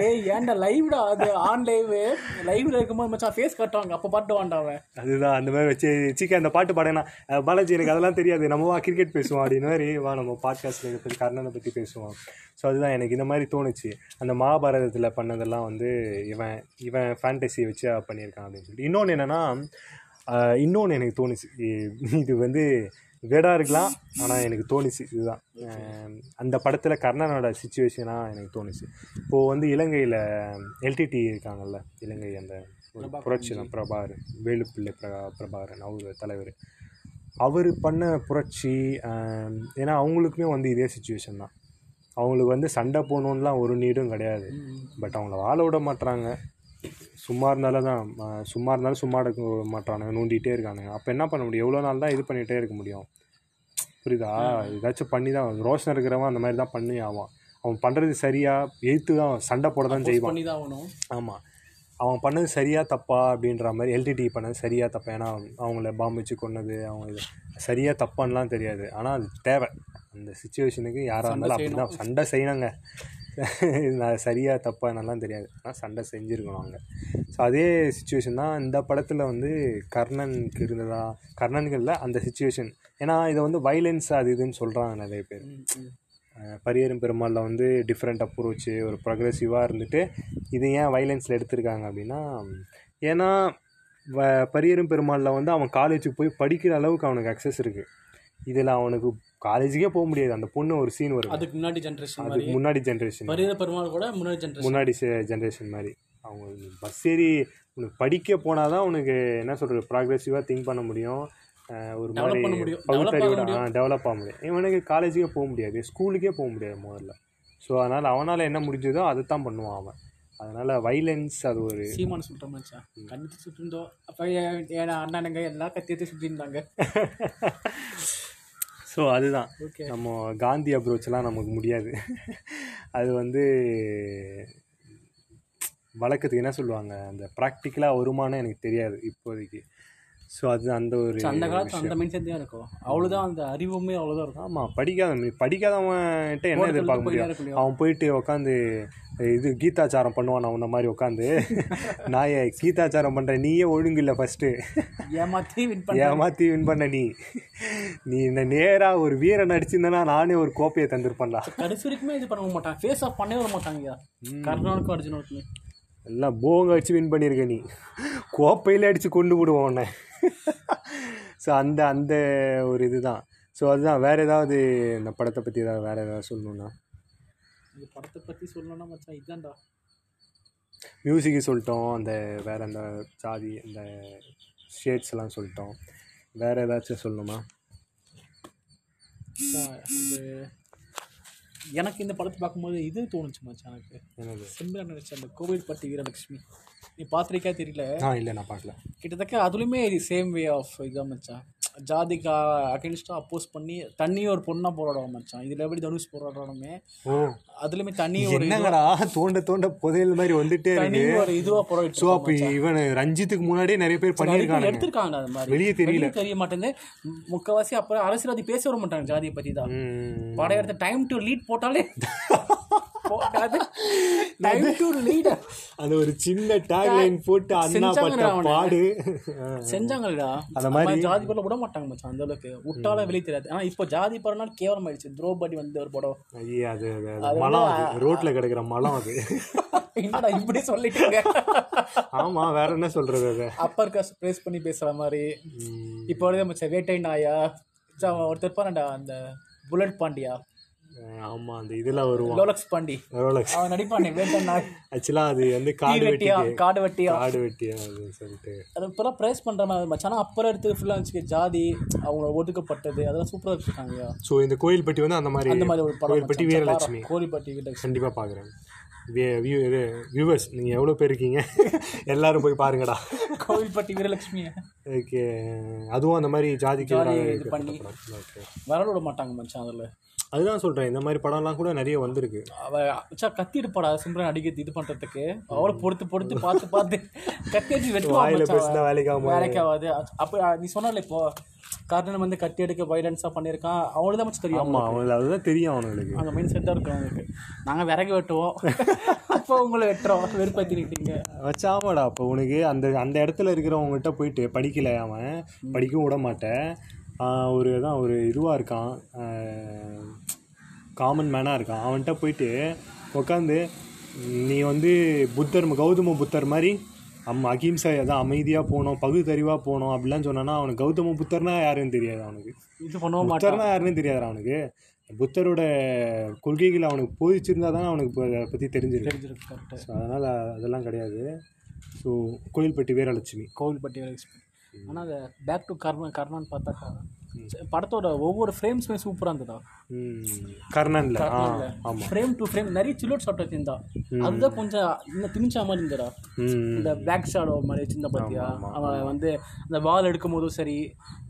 டேய் ஏன்டா லைவ்டா அது? On live. லைவ்ல இருக்கும்போது மச்சான் ஃபேஸ் கட்டுவாங்க அப்ப பாட்டுவான்டா அவன். அதுதான் அந்த மாதிரி வச்சு சிக்க அந்த பாட்டு பாடனா பாலாஜி எனக்கு அதெல்லாம் தெரியாது. நம்ம வா கிரிக்கெட் பேசுவோம் அப்படின்னு மாதிரி வா நம்ம பாட்காஸ்ட்ல பற்றி கர்ணனை பற்றி பேசுவோம். ஸோ அதுதான் எனக்கு இந்த மாதிரி தோணுச்சு. அந்த மகாபாரதத்தில் பண்ணதெல்லாம் வந்து இவன் இவன் ஃபேண்டசியை வச்சு பண்ணியிருக்கான் அப்படின்னு சொல்லிட்டு. இன்னொன்று என்னென்னா இன்னொன்று எனக்கு தோணுச்சு. இது வந்து வேடா இருக்கலாம் ஆனால் எனக்கு தோணுச்சு இதுதான். அந்த படத்தில் கர்ணனோட சுச்சுவேஷனாக எனக்கு தோணுச்சு. இப்போது வந்து இலங்கையில் எல்டிடி இருக்காங்கல்ல இலங்கை அந்த ஒரு புரட்சி தான் பிரபாகரன் வேலுப்பிள்ளை பிரபா பிரபாகரன் அவர் தலைவர். அவர் பண்ண புரட்சி ஏன்னா அவங்களுக்குமே வந்து இதே சுச்சுவேஷன் தான். அவங்களுக்கு வந்து சண்டை போகணுன்னுலாம் ஒரு நீடும் கிடையாது. பட் அவங்கள வாழ விட மாட்றாங்க. சும்மா இருந்தாலும் தான் சும்மா இருந்தாலும் சும்மா இருக்க மாட்றானுங்க நோண்டிகிட்டே இருக்கானுங்க. அப்போ என்ன பண்ண முடியும்? எவ்வளோ நாள் தான் இது பண்ணிகிட்டே இருக்க முடியும்? புரியுதா? ஏதாச்சும் பண்ணி தான் ரோஷன் இருக்கிறவன் அந்த மாதிரி தான் பண்ணி ஆவான். அவன் பண்ணுறது சரியாக எய்த்து தான் சண்டை போட தான் செய்வான். ஆமாம் அவன் பண்ணது சரியா தப்பா அப்படின்ற மாதிரி எல்டிடி பண்ணது சரியா தப்பா? ஏன்னா அவங்கள பாம்பு வச்சு கொன்னது அவங்க இது சரியா தப்பான்லாம் தெரியாது. ஆனால் அது தேவை. அந்த சுச்சுவேஷனுக்கு யாராக இருந்தாலும் அப்படி தான் சண்டை செய்யணுங்க. நான் சரியா தப்பா என்னெல்லாம் தெரியாது. ஆனால் சண்டை செஞ்சுருக்கணும் அவங்க ஸோ அதே சுச்சுவேஷன் தான் இந்த படத்தில் வந்து கர்ணனுக்கு இருந்ததா கர்ணனுக்கு இல்லை அந்த சுச்சுவேஷன் ஏன்னா இதை வந்து வைலன்ஸ் அது இதுன்னு சொல்கிறாங்க நிறைய பேர். பரியரும் பெருமாளில் வந்து டிஃப்ரெண்ட் அப்ரோச்சு ஒரு ப்ரொக்ரெசிவாக இருந்துட்டு இது ஏன் வைலன்ஸில் எடுத்திருக்காங்க அப்படின்னா ஏன்னா பரியரும் பெருமாளில் வந்து அவன் காலேஜுக்கு போய் படிக்கிற அளவுக்கு அவனுக்கு அக்சஸ் இருக்குது இதில் அவனுக்கு காலேஜுக்கே போக முடியாது. அந்த பொண்ணு ஒரு சீன் வரும் அதுக்கு முன்னாடி ஜென்ரேஷன் அதுக்கு முன்னாடி ஜென்ரேஷன் பரித பெருமாள் கூட முன்னாடி ஜென்ரேஷன் முன்னாடி ஜென்ரேஷன் மாதிரி. அவங்க பஸ் ஏறி உனக்கு படிக்க போனால் தான் உனக்கு என்ன சொல்கிறது ப்ராக்ரெசிவாக திங்க் பண்ண முடியும். ஒரு மாதிரி பகுத்தறிவோட டெவலப் ஆக முடியும். இவனுக்கு காலேஜுக்கே போக முடியாது. ஸ்கூலுக்கே போக முடியாது முதல்ல. ஸோ அதனால் அவனால் என்ன முடிஞ்சதோ அதை தான் பண்ணுவான் அவன். அதனால் வைலன்ஸ் அது ஒரு சீமான் சொல்ற மச்சான் கண்ணு சுட்டு இருந்தோம் அப்ப என் அண்ணனுங்க எல்லாம் கத்தியத்தை சுத்தி இருந்தாங்க ஸோ அதுதான். ஓகே நம்ம காந்தி அப்ரோச்லாம் நமக்கு முடியாது. அது வந்து வழக்கத்துக்கு என்ன சொல்லுவாங்க? அந்த ப்ராக்டிக்கலாக வருமானம் எனக்கு தெரியாது இப்போதைக்கு. ஸோ அது அந்த ஒரு அந்த காலத்துல அந்த மைண்ட் செட் தான் இருக்கும். அவ்வளவுதான் அந்த அறிவுமே அவ்வளவுதான் இருக்கும். ஆமாம் படிக்காத படிக்காதவன்கிட்ட என்ன எதிர்பார்க்க முடியும். அவன் போயிட்டு உட்காந்து இது கீதாச்சாரம் பண்ணுவான் அவன் மாதிரி உட்காந்து நான் ஏன் கீதாச்சாரம் பண்ணுறேன் நீயே ஒழுங்கு இல்லை ஃபஸ்ட்டு ஏமாத்தி வின் பண்ண ஏமாத்தி வின் பண்ண நீ. நீ இந்த நேராக ஒரு வீரன் அடிச்சிருந்தனா நானே ஒரு கோப்பையை தந்திருப்பேன்டா. கடைசி வரைக்குமே இது பண்ண மாட்டாங்க ஃபேஸ் ஆஃப் பண்ணவே மாட்டாங்க. கர்ணனுக்கும் அர்ஜுனனுக்குமே எல்லாம் போங்க அடிச்சு வின் பண்ணியிருக்க நீ. கோப்பையில் அடித்து கொண்டு விடுவோம் உன்னை. ஸோ அந்த அந்த ஒரு இதுதான். ஸோ அதுதான். வேறு ஏதாவது இந்த படத்தை பற்றி ஏதாவது வேறு ஏதாவது சொல்லணுன்னா இந்த படத்தை பத்தி சொல்லணும்னா மச்சான் இதான்டா மியூசிக்கு சொல்லிட்டோம். அந்த வேறு அந்த சாதி இந்த ஷேட்ஸ் எல்லாம் சொல்லிட்டோம். வேறு ஏதாச்சும் சொல்லணுமா? இது எனக்கு இந்த படத்தை பார்க்கும்போது இது தோணுச்சு மச்சான் எனக்கு. என்னது? சிம்பிளா நினைச்ச அந்த கோவில்பட்டி வீரலட்சுமி. நீ பார்த்திருக்கா தெரியல? ஆ இல்லை நான் பார்க்கல. கிட்டத்தட்ட அதுலேயுமே இது சேம் வே ஆஃப் இதான் மச்சான். ஜாதிக்கா அகேன்ஸ்டாக அப்போஸ் பண்ணி தண்ணி ஒரு பொண்ணாக போராடுவான் மச்சான். இதில் எப்படி தனுஷ் போராடுறானுமே? ஓ அதுலேயுமே தண்ணி ஒரு என்னங்கடா? தோண்ட தோண்ட புதையல் மாதிரி வந்துட்டே இருக்கு. ஒரு இதுவாக போராடிட்டு ஸோ அப்போ இவன் ரஞ்சித்துக்கு முன்னாடியே நிறைய பேர் பண்ணியிருக்காங்க எடுத்திருக்காங்க அது மாதிரி. வெளியே தெரியல. தெரிய மாட்டேங்குது. முக்கவாசி அப்புறம் அரசியல்வாதி பேச விட மாட்டாங்க ஜாதியை பற்றி தான். படம் எடுத்த டைம் டு லீட் போட்டாலே டைம் டு லீட் அது ஒரு சின்ன டேக்லைன் போட்டு அண்ணா பட்ட. பாடு. செஞ்சாங்கடா. அந்த மாதிரி- ஜாதி படம் விட மாட்டாங்க மச்சான் அந்த அளவுக்கு. விட்டாலே வெளியே தெரியாது. ஆனா இப்போ ஜாதி படம்னா கேவலம் ஆயிடுச்சு. திரௌபதி வந்து ஒரு படம் ஐயா அது மலம் அது. ரோட்ல கிடக்குற மலம் அது. என்னடா இப்படி சொல்லிட்டீங்க? ஆமா வேற என்ன சொல்றது அது? அப்பர் காஸ்ட் ப்ரேஸ் பண்ணி பேசுற மாதிரி. இப்போ மச்சான் வேட்டை நாயா? ஒருத்தர் பாருடா அந்த புல்லட் பாண்டியா? ஆமா அந்த இதுல வருவான். லோலக்ஸ் பாண்டி. ரோலக்ஸ் அவன் நடிப்பானே வேட்டை நாய். ஆக்சுவலா அது வந்து காடு வெட்டியா வெட்டி காடு வெட்டியா. காடு வெட்டியா சொல்லிட்டு. அது இப்போலாம் ப்ரைஸ் பண்ணுற மாதிரி மச்சான் அப்புறம் எடுத்து ஃபுல்லாக இருந்துச்சு. ஜாதி அவங்க ஒதுக்கப்பட்டது அதெல்லாம் சூப்பராக வச்சுருக்காங்க ஸோ இந்த கோயில்பட்டி வந்து அந்த மாதிரி அந்த மாதிரி ஒரு கோயில்பட்டி. வீரலட்சுமி. கோழிப்பட்டி வீட்டு கண்டிப்பா பாக்குறேன். வியூவர்ஸ் நீங்க எவ்வளவு பேர் இருக்கீங்க? எல்லாரும் போய் பாருங்கடா. கோவில்பட்டி வீரலட்சுமி ஓகே. அதுவும் அந்த மாதிரி ஜாதிக்கு பண்ணி. விரல விட மாட்டாங்க மச்சான் அதில். அதுதான் சொல்கிறேன் இந்த மாதிரி படம்லாம் கூட நிறைய வந்திருக்கு. அவ மச்சான் கத்தி எடுப்பாடா சிம்ரன் அடிக்கிறது இது பண்ணுறதுக்கு அவளை பொறுத்து பொறுத்து பார்த்து பார்த்து கத்தி அடிச்சு வெட்டுவா வாயில மச்சான் பேசினா வேலைக்கு ஆகும் வேலைக்கு ஆகாது. அப்போ நீ சொன்னால இப்போ கர்ணன் வந்து கத்தி எடுக்க வைலன்ஸாக பண்ணியிருக்கான். அவனுக்கு தான் மச்சான் தெரியும் ஆமாம் அவங்களுக்கு அதுதான் தெரியும் அவனுங்களுக்கு அந்த மைண்ட் செட்டாக இருக்கும் அவங்களுக்கு நாங்கள் விறகு வெட்டுவோம். அப்போ உங்களை வெட்டுறோம். வெறுப்பாத்திக்கிட்டீங்க. வச்சாமடா அப்போ உனக்கு அந்த அந்த இடத்துல இருக்கிறவங்ககிட்ட போயிட்டு படிக்கல அவன்? படிக்கவும் விட மாட்டேன். ஒரு தான் ஒரு இதுவாக இருக்கான். காமன் மேனாக இருக்கான். அவன்கிட்ட போயிட்டு உட்காந்து நீ வந்து புத்தர் கௌதம புத்தர் மாதிரி அம் அகிம்சை அதான் அமைதியாக போகணும் பகுத்தறிவாக போகணும் அப்படிலாம் சொன்னான்னா அவனுக்கு கௌதம புத்தர்னா யாருன்னு தெரியாது அவனுக்கு. இது மாட்டான். புத்தர்னா யாருன்னு தெரியாது அவனுக்கு. புத்தரோட கொள்கைகள் அவனுக்கு போதிச்சிருந்தா தான் அவனுக்கு இப்போ அதை பற்றி தெரிஞ்சிருக்கு. ஸோ அதனால் அதெல்லாம் கிடையாது. ஸோ கோயில்பட்டி வீரலட்சுமி. கோவில்பட்டி ஆனால் அதை பேக் டு கர்ணன் கர்ணான்னு பார்த்தாக்கா படத்தோட ஒவ்வொரு ஃப்ரேம்ஸுமே சூப்பராக இருந்ததா? கர்ணன்ல ஆமாம் ஃப்ரேம் டு ஃப்ரேம் நிறைய சில்லோட் ஷாட் வச்சிருந்தா அதுதான் கொஞ்சம் இன்னும் திணிச்சா மாதிரி இருந்தடா இந்த பிளாக் ஷாடோ மாதிரி வச்சிருந்தா பார்த்தியா அவன் வந்து அந்த வால் எடுக்கும் போதும் சரி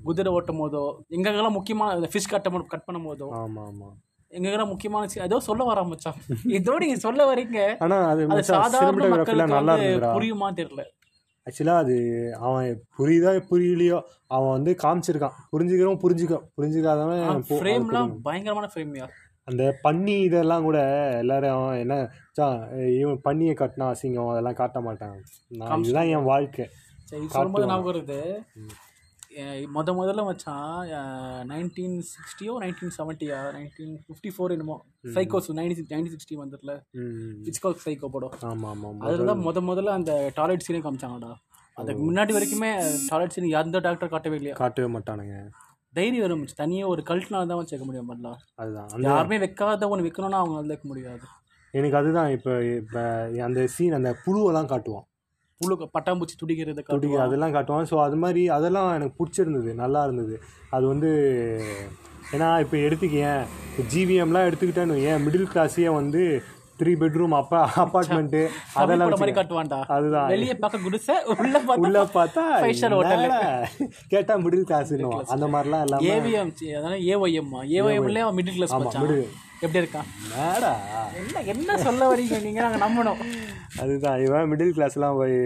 குதிரை ஓட்டும் போதோ எங்கெங்கெல்லாம் முக்கியமான இந்த ஃபிஷ் கட்ட கட் பண்ணும் போதோ ஆமாம் ஆமாம் எங்கெங்கெல்லாம் முக்கியமான ஏதோ சொல்ல வரா மச்சான். இதோ நீங்க சொல்ல வரீங்க ஆனால் அது சாதாரண மக்களுக்கு புரியுமா தெரியல. ஆக்சுவலாக அது அவன் புரியுதா புரியலையோ அவன் வந்து காமிச்சிருக்கான். புரிஞ்சுக்கிறவன் புரிஞ்சுக்க புரிஞ்சுக்காதவன் ஃப்ரேம்லாம் பயங்கரமான ஃப்ரேம்யா அந்த பன்னி இதெல்லாம் கூட எல்லாரும் என்ன சா இவன் பண்ணியை கட்டினா அசிங்கம் அதெல்லாம் காட்ட மாட்டான். நான் இதுதான் என் வாழ்க்கை. சரி சொல்லும்போது ஞாபகம் வருது? அஹ் முத முதல்ல மச்சான் நைன்டீன் சிக்ஸ்டியோ நைன்டீன் செவன்ட்டியா நைன்டீன் ஃபிஃப்டி ஃபோர் என்னமோ. சைக்கோஸ் நைன்டீன் நைன்டீன் சிக்ஸ்டி வந்துட்டுல ம் ஹிச்காக் சைக்கோ படம். ஆமாம் ஆமாம் அதில் தான் முத முதல்ல அந்த டாய்லெட் சீனே காமிச்சாங்கடா. அதுக்கு முன்னாடி வரைக்குமே டாய்லெட் சீன் எந்த டாக்டர் காட்டவே இல்லையா? காட்டவே மாட்டானுங்க. தைரியம் வரும் மச்சான். தனியா ஒரு கல்ட்னால தான் வச்சு வைக்க முடியும் பண்ணலாம் அதுதான். யாருமே வைக்காத ஒன்று வைக்கணும்னா அவங்க வைக்க முடியாது. எனக்கு அதுதான் இப்போ இப்போ அந்த சீன் அந்த புழுவெல்லாம் காட்டுவான். புழு பட்டாம்பூச்சி துடிக்கிறது துடி அதெல்லாம் காட்டுவான் ஸோ அது மாதிரி அதெல்லாம் எனக்கு பிடிச்சிருந்தது. நல்லா இருந்தது. அது வந்து ஏன்னா இப்போ எடுத்துக்கேன் இப்போ ஜிவிஎம்லாம் எடுத்துக்கிட்டேன்னு ஏன் மிடில் கிளாஸையே வந்து த்ரீ பெட்ரூம் அப்பா அப்பார்ட்மெண்ட்டு அதெல்லாம் மாதிரி காட்டுவான்டா. அதுதான். வெளியே பார்க்க குடிசை உள்ள பார்த்தா உள்ள பார்த்தா கேட்டா மிடில் கிளாஸ் அந்த மாதிரிலாம் இல்லாம ஏவிஎம் அதாவது ஏஒய்எம் ஏஒய்எம்லேயே அவன் மிடில் கிளாஸ். எப்படி இருக்கான் மேடா என்ன என்ன சொல்ல வரீங்க? நீங்க நாங்கள் நம்பணும். அதுதான் இவன் மிடில் கிளாஸ்லாம் போய்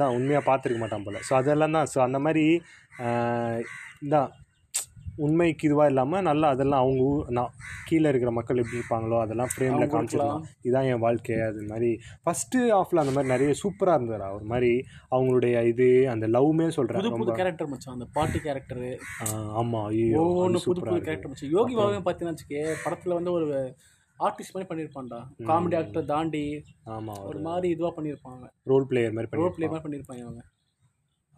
தான் உண்மையாக பார்த்துருக்க மாட்டான் போல. ஸோ அதெல்லாம் தான். ஸோ அந்த மாதிரி தான் உண்மைக்கு இதுவாக இல்லாமல் நல்லா அதெல்லாம் அவங்க நான் கீழே இருக்கிற மக்கள் எப்படி இருப்பாங்களோ அதெல்லாம் ஃப்ரேமில் காமிச்சிடலாம். இதான் என் வாழ்க்கை அது மாதிரி. ஃபஸ்ட்டு ஆஃபில் அந்த மாதிரி நிறைய சூப்பராக இருந்ததுடா. ஒரு மாதிரி அவங்களுடைய இது அந்த லவ்மே சொல்கிறேன் புது கேரக்டர் மச்சான் அந்த பாட்டி கேரக்டர் ஆமாம் ஒவ்வொன்று புது புது கேரக்டர் மச்சான். யோகி பாபுவே பார்த்தீங்கன்னா வச்சுக்கே படத்தில் வந்து ஒரு ஆர்டிஸ்ட் மாதிரி பண்ணியிருப்பான்டா. காமெடி ஆக்டர் தாண்டி ஆமாம் ஒரு மாதிரி இதுவாக பண்ணியிருப்பாங்க. ரோல் பிளேயர் மாதிரி ரோல் ப்ளே மாதிரி பண்ணியிருப்பாங்க அவங்க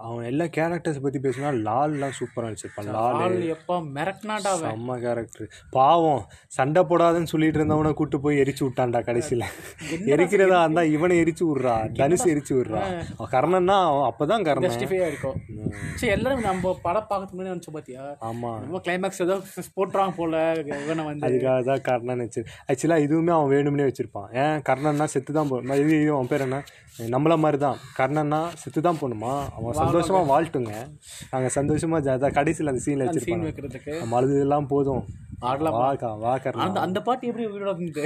அவன் எல்லா கேரக்டர்ஸ் பற்றி பேசினா லால்லாம் சூப்பராக நடிச்சிருப்பான் லால் எப்பா மிரட்டினாடா செம்ம கேரக்டர் பாவம் சண்டை போடாதுன்னு சொல்லிட்டு இருந்தவனை கூட்டு போய் எரிச்சு விட்டான்டா கடைசியில். எரிக்கிறதா இருந்தா இவனை எரிச்சு விட்றா தனுஷ் எரிச்சு விட்றா. அவன் கர்ணன்னா அவன் அப்பதான் கர்ணன். ஜஸ்டிஃபையாக இருக்கும். சரி எல்லாரும் நம்ம படம் பார்க்கறதுக்கு முன்னாடி நினச்சோம் பார்த்தியா ஆமா. நம்ம கிளைமேக்ஸ் ஏதோ போட்டுறாங்க போல இவனை வந்து. அதுக்காக தான் கர்ணன் வச்சு ஆக்சுவலாக இதுவுமே அவன் வேணும்னே வச்சிருப்பான். ஏன்? கர்ணன்னா செத்து தான் போ இது அவன் பேர் என்ன? நம்மள மாதிரி தான் கர்ணன்னா செத்து தான் போகணுமா? அவன் சந்தோஷமா வாழ்ட்டுங்க நாங்கள் சந்தோஷமா ஜா கடைசியில் அந்த சீனில் சீன் வச்சிருப்பாங்க. வைக்கிறதுக்கு. நம்ம அழுதுலாம் போதும். ஆடலாம் வாக்கா வா கர்ணா. அந்த அந்த பாட்டு எப்படி உயிரோட இருந்து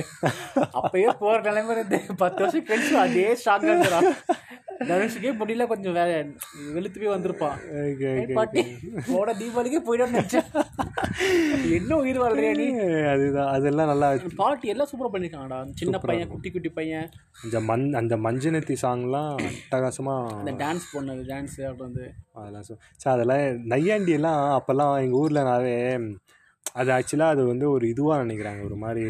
அப்பயே போற நிலைமை இருந்து பத்து வருஷம் கழிச்சு அதே ஸ்ட்ராங்கா இருக்கிறா தனுஷுக்கே முடியல கொஞ்சம் வேற வெளுத்து போய் வந்திருப்பான் பாட்டி போட தீபாவளிக்கே போயிடும் நினைச்சேன். என்ன உயிர் வாழ்றியா நீ? அதுதான் அதெல்லாம் நல்லா. பாட்டு எல்லாம் சூப்பரா பண்ணிருக்காங்கடா சின்ன பையன் குட்டி குட்டி பையன். இந்த மண் அந்த மஞ்சனத்தி சாங்லாம் அட்டகாசமாக அந்த டான்ஸ் பண்ணது டான்ஸ் வந்து அதெல்லாம் சார் அதெல்லாம் நையாண்டி எல்லாம் அப்போல்லாம் எங்கள் ஊரில் நாவே அது ஆக்சுவலாக அது வந்து ஒரு இதுவாக நினைக்கிறாங்க. ஒரு மாதிரி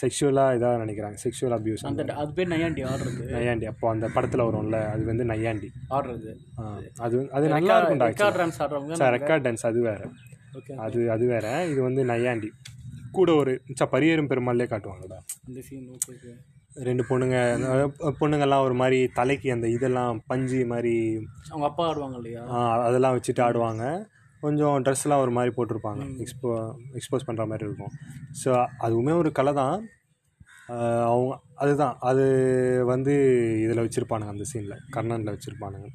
செக்ஷுவலாக இதாக நினைக்கிறாங்க. செக்ஷுவல் அபியூஸ் அந்த அது பேர் நையாண்டி ஆடுறது. நையாண்டி. அப்போ அந்த படத்தில் வரும்ல அது வந்து நையாண்டி. ஆடுறது. அது அது நல்லா இருக்கும்டா ரெக்கார்ட் டான்ஸ் ஆடுறவங்க சார் ரெக்கார்ட் டான்ஸ் அது வேறு. அது அது வேறு. இது வந்து நையாண்டி. கூட ஒரு சா பரியேறும் பெருமாள்லே காட்டுவாங்கடா. அந்த சீன் ஓகே ரெண்டு பொண்ணுங்க அஹ் பொண்ணுங்கெல்லாம் ஒரு மாதிரி தலைக்கு அந்த இதெல்லாம் பஞ்சு மாதிரி அவங்க அப்பா ஆடுவாங்க இல்லையா? அதெல்லாம் வச்சுட்டு ஆடுவாங்க. கொஞ்சம் ட்ரெஸ்லாம் ஒரு மாதிரி போட்டிருப்பாங்க. எக்ஸ்போ எக்ஸ்போஸ் பண்ணுற மாதிரி இருக்கும். ஸோ அதுவுமே ஒரு கலை தான். அவங்க அதுதான். அது வந்து இதில் வச்சுருப்பானுங்க அந்த சீனில் கர்ணனில் வச்சுருப்பானுங்க.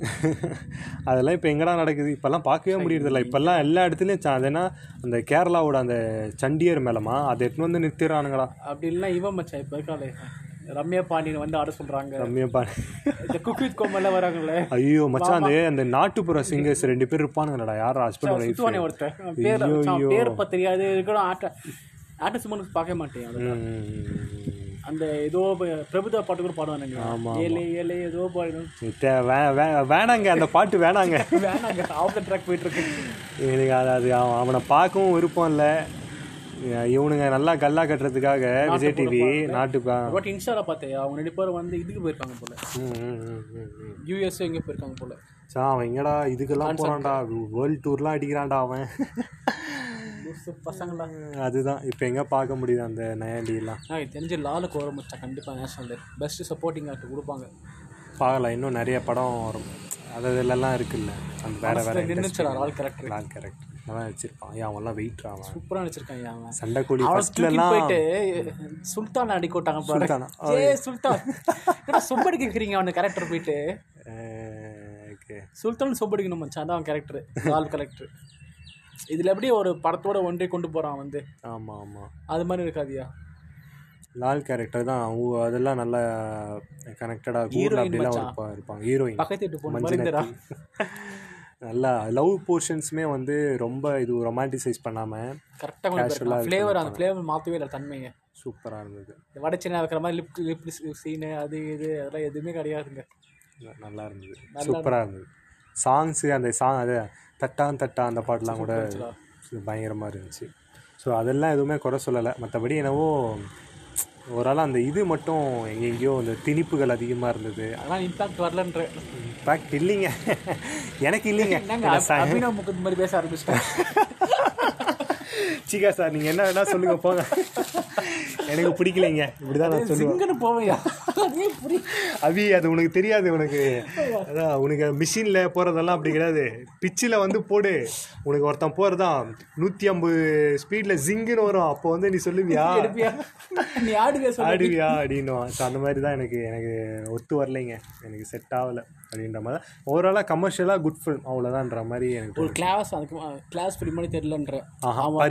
அதெல்லாம் இப்போ எங்கடா நடக்குது? இப்போல்லாம் பார்க்கவே முடியறதில்ல. இப்போல்லாம் எல்லா இடத்துலையும் அது என்ன? அந்த கேரளாவோட அந்த சண்டியர் மேலமா? அதை எடுத்துன்னு வந்து நிறுத்திடுறானுங்கடா. அப்படி இல்லைன்னா இவன் மச்சான் இப்போ இருக்காளே ரம்யா பாண்டியன் வந்து ஆட சொல்றாங்க. கம்மியாக பா இந்த குக் வித் வராங்களே ஐயோ மச்சான் அந்த அந்த நாட்டுப்புற சிங்கர்ஸ் ரெண்டு பேர் இருப்பானுங்கடா. யார் ஹஸ்பண்ட் ஒய்ஃப் ஒருத்தன். அவன் பேர் பேர் இப்ப தெரியாது. இருக்கணும் ஆட்ட ஆட்ட சுமனுக்கு பார்க்க மாட்டேன். அது. அந்த ஏதோ பிரபுதா பாட்டு கூட பாடுவானுங்க ஏழை ஏழை ஏதோ பாடணும் வேணாங்க அந்த பாட்டு வேணாங்க. வேணாங்க ஆஃப் த ட்ராக் போயிட்டு இருக்கு எனக்கு அது அது அவன் பார்க்கவும் விருப்பம் இல்லை. இவனுங்க நல்லா கல்லா கட்டுறதுக்காக விஜய் டிவி நாட்டுப்பா பட் இன்ஸ்டால பார்த்தேன். அவங்க ரெண்டு பேரும் வந்து இதுக்கு போயிருக்காங்க போல. யூஎஸ்ஏ எங்கே போயிருக்காங்க போல. சா அவன் எங்கடா இதுக்கெல்லாம் போறான்டா? வேர்ல்ட் டூர்லாம் அடிக்கிறான்டா அவன். லூசு பசங்களா? அதுதான். இப்போ எங்க பார்க்க முடியுது அந்த நயாண்டிலாம் எனக்கு தெரிஞ்சு லாலுக்கு வரும் மச்சான். கண்டிப்பாக நேஷனல் டே பெஸ்ட் சப்போர்ட்டிங் ஆக்டர் கொடுப்பாங்க. பார்க்கலாம். இன்னும் நிறைய படம் வரும். அது இதுலலாம் இருக்குல்ல. அந்த வேற வேற நின்றுச்சுடா லால் கரெக்டர் லால் கரெக்ட் அதான் வச்சிருப்பான். ஏன் அவன்லாம் வெயிட் அவன். சூப்பராக நடிச்சிருக்காங்க அவன். சண்டைக்கோழி அவனை ஃபர்ஸ்ட்ல தூக்கி எல்லாம் போயிட்டு சுல்தான் அடிக்க விட்டாங்க பாரு. சுல்தானா? ஏ சுல்தான் என்ன சொம்படி கேட்குறீங்க அவன் கேரக்டர் போயிட்டு? சுல்தான் சொம்படிக்கணும் மச்சான். அதான் அவன் கேரக்டர் லால் கேரக்டர் இதில் எப்படி ஒரு படத்தோட ஒன்றே கொண்டு போகிறான் வந்து? ஆமா ஆமா. அது மாதிரி இருக்காதியா? லால் கேரக்டர் தான். அதெல்லாம் நல்லா கனெக்டடாக ஊரில் அப்படிலாம் இருப்பா இருப்பாங்க ஹீரோயின் பக்கத்து நல்லா லவ் போர்ஷன்ஸுமே வந்து ரொம்ப இது ரொமான்டிசைஸ் பண்ணாமல் கரெக்டாக ஃப்ளேவர் அந்த ஃப்ளேவர் மாற்றவே இல்லை தன்மையை. சூப்பராக இருந்தது. இந்த வடச்சென்னை வைக்கிற மாதிரி லிப் லிப் சீனு அது இது அதெல்லாம் எதுவுமே கிடையாதுங்க. நல்லா இருந்தது. சூப்பராக இருந்தது. சாங்ஸு அந்த சாங் அது தட்டான் தட்டா அந்த பாட்டுலாம் கூட பயங்கரமாக இருந்துச்சு. ஸோ அதெல்லாம் எதுவுமே குறை சொல்லலை. மற்றபடி என்னவோ ஓரளவு அந்த இது மட்டும் எங்கெங்கேயோ அந்த திணிப்புகள் அதிகமாக இருந்தது. அதெல்லாம் இம்பாக்ட் வரலன்ற. இம்பாக்ட் இல்லைங்க. எனக்கு இல்லைங்க. என்னங்க அபினவ் முகத் மாதிரி பேச ஆரம்பிச்சிட்டேன் சிகா சார் நீங்கள் என்ன வேணா சொல்லுங்க போங்க. எனக்கு பிடிக்கலைங்க. இப்படி தான் நான் சொல்லுவேன். போவையா? அவி அது உனக்கு தெரியாது உனக்கு. அதான் உனக்கு மிஷினில் போகிறதெல்லாம் அப்படி கிடையாது. பிச்சில் வந்து போடு. உனக்கு ஒருத்தன் போகிறதான் நூற்றி ஐம்பது ஸ்பீடில் ஜிங்குன்னு வரும். அப்போ வந்து நீ சொல்லுவியா? எடுப்பியா? நீ ஆடுவே சொல்ல ஆடுவியா அப்படின்னுவான். ஸோ அந்த மாதிரி தான் எனக்கு எனக்கு ஒத்து வரலைங்க. எனக்கு செட் ஆகலை. அப்படின்ற மாதிரி ஓவராலாக கமர்ஷியலாக குட் ஃபில்ம் அவ்வளோதான்ற மாதிரி எனக்கு ஒரு கிளாஸ் அதுக்கு கிளாஸ் ஃபிலிம் மாதிரி தெரியலன்ற.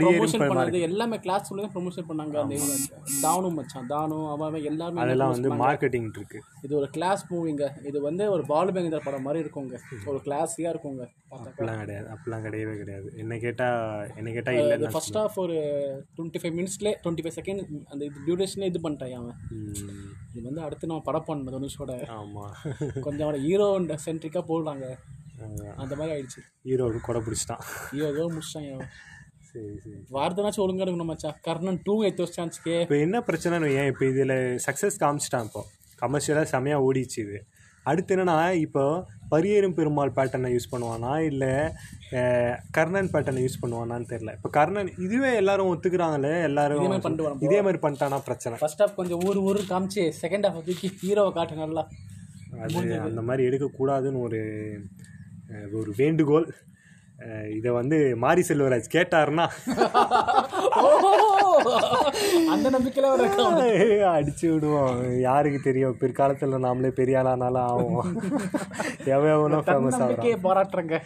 ப்ரொமோஷன் பண்ணது எல்லாமே கிளாஸ் சொல்லி ப்ரொமோஷன் பண்ணாங்க. அந்த இவங்க தானு மச்சான் தானு அவன் எல்லாருமே அதெல்லாம் வந்து மார்க்கெட்டிங் இருக்கு. இது ஒரு கிளாஸ் மூவிங்க இது வந்து ஒரு பாலுபேங்கர் படம் மாதிரி இருக்குங்க. ஒரு கிளாஸியாக இருக்குங்க. அப்படிலாம் கிடையாது. அப்படிலாம் கிடையவே கிடையாது. என்ன கேட்டால் என்ன கேட்டால் இல்லைன்னு ஃபர்ஸ்ட் ஆஃப் ஒரு டுவெண்ட்டி ஃபைவ் மினிட்ஸ்லேயே டுவெண்ட்டி ஃபைவ் செகண்ட் அந்த இது டியூரேஷனே இது பண்ணிட்டான் அவன். இது வந்து அடுத்து நம்ம படம் பண்ணணும் தனுஷோட ஆமாம் கொஞ்சம் அவனை ஹீரோ சென்ட்ரிக்காக போடுறாங்க. அந்த மாதிரி ஆயிடுச்சு. ஹீரோ கொடை பிடிச்சிட்டான். ஹீரோ முடிச்சிட்டாங்க. சரி சரி. வார்த்தைனாச்சும் ஒழுங்கா இருக்கணும் மச்சான் கர்ணன் டூ எத்து சான்ஸ்க்கே இப்போ என்ன பிரச்சனைன்னு ஏன் இப்போ இதில் சக்ஸஸ் காமிச்சிட்டான் இப்போ. கமர்ஷியலாக செமையாக ஓடிச்சு இது. அடுத்து என்னன்னா இப்போ பரியேறும் பெருமாள் பேட்டர்னை யூஸ் பண்ணுவானா இல்லை கர்ணன் பேட்டர்னை யூஸ் பண்ணுவானான்னு தெரியல. இப்போ கர்ணன் இதுவே எல்லாரும் ஒத்துக்கிறாங்களே எல்லாரும் பண்ணிட்டு வரோம். இதே மாதிரி பண்ணிட்டானா பிரச்சனை. ஃபர்ஸ்ட் ஹாஃப் கொஞ்சம் ஊர் ஊர் காமிச்சு செகண்ட் ஹாஃப் தூக்கி ஹீரோவை காட்டு நல்லா அது அந்த மாதிரி எடுக்கக்கூடாதுன்னு ஒரு ஒரு வேண்டுகோள். இதை வந்து மாரி செல்வராஜ் கேட்டாருன்னா அந்த நம்பிக்கையில அடிச்சு விடுவோம். யாருக்கு தெரியும்? பிற்காலத்தில் நாமளே பெரிய ஆளானாலும் ஆகும் எவனோ ஃபேமஸ் நம்பிக்கையை பாராட்டுறேங்க.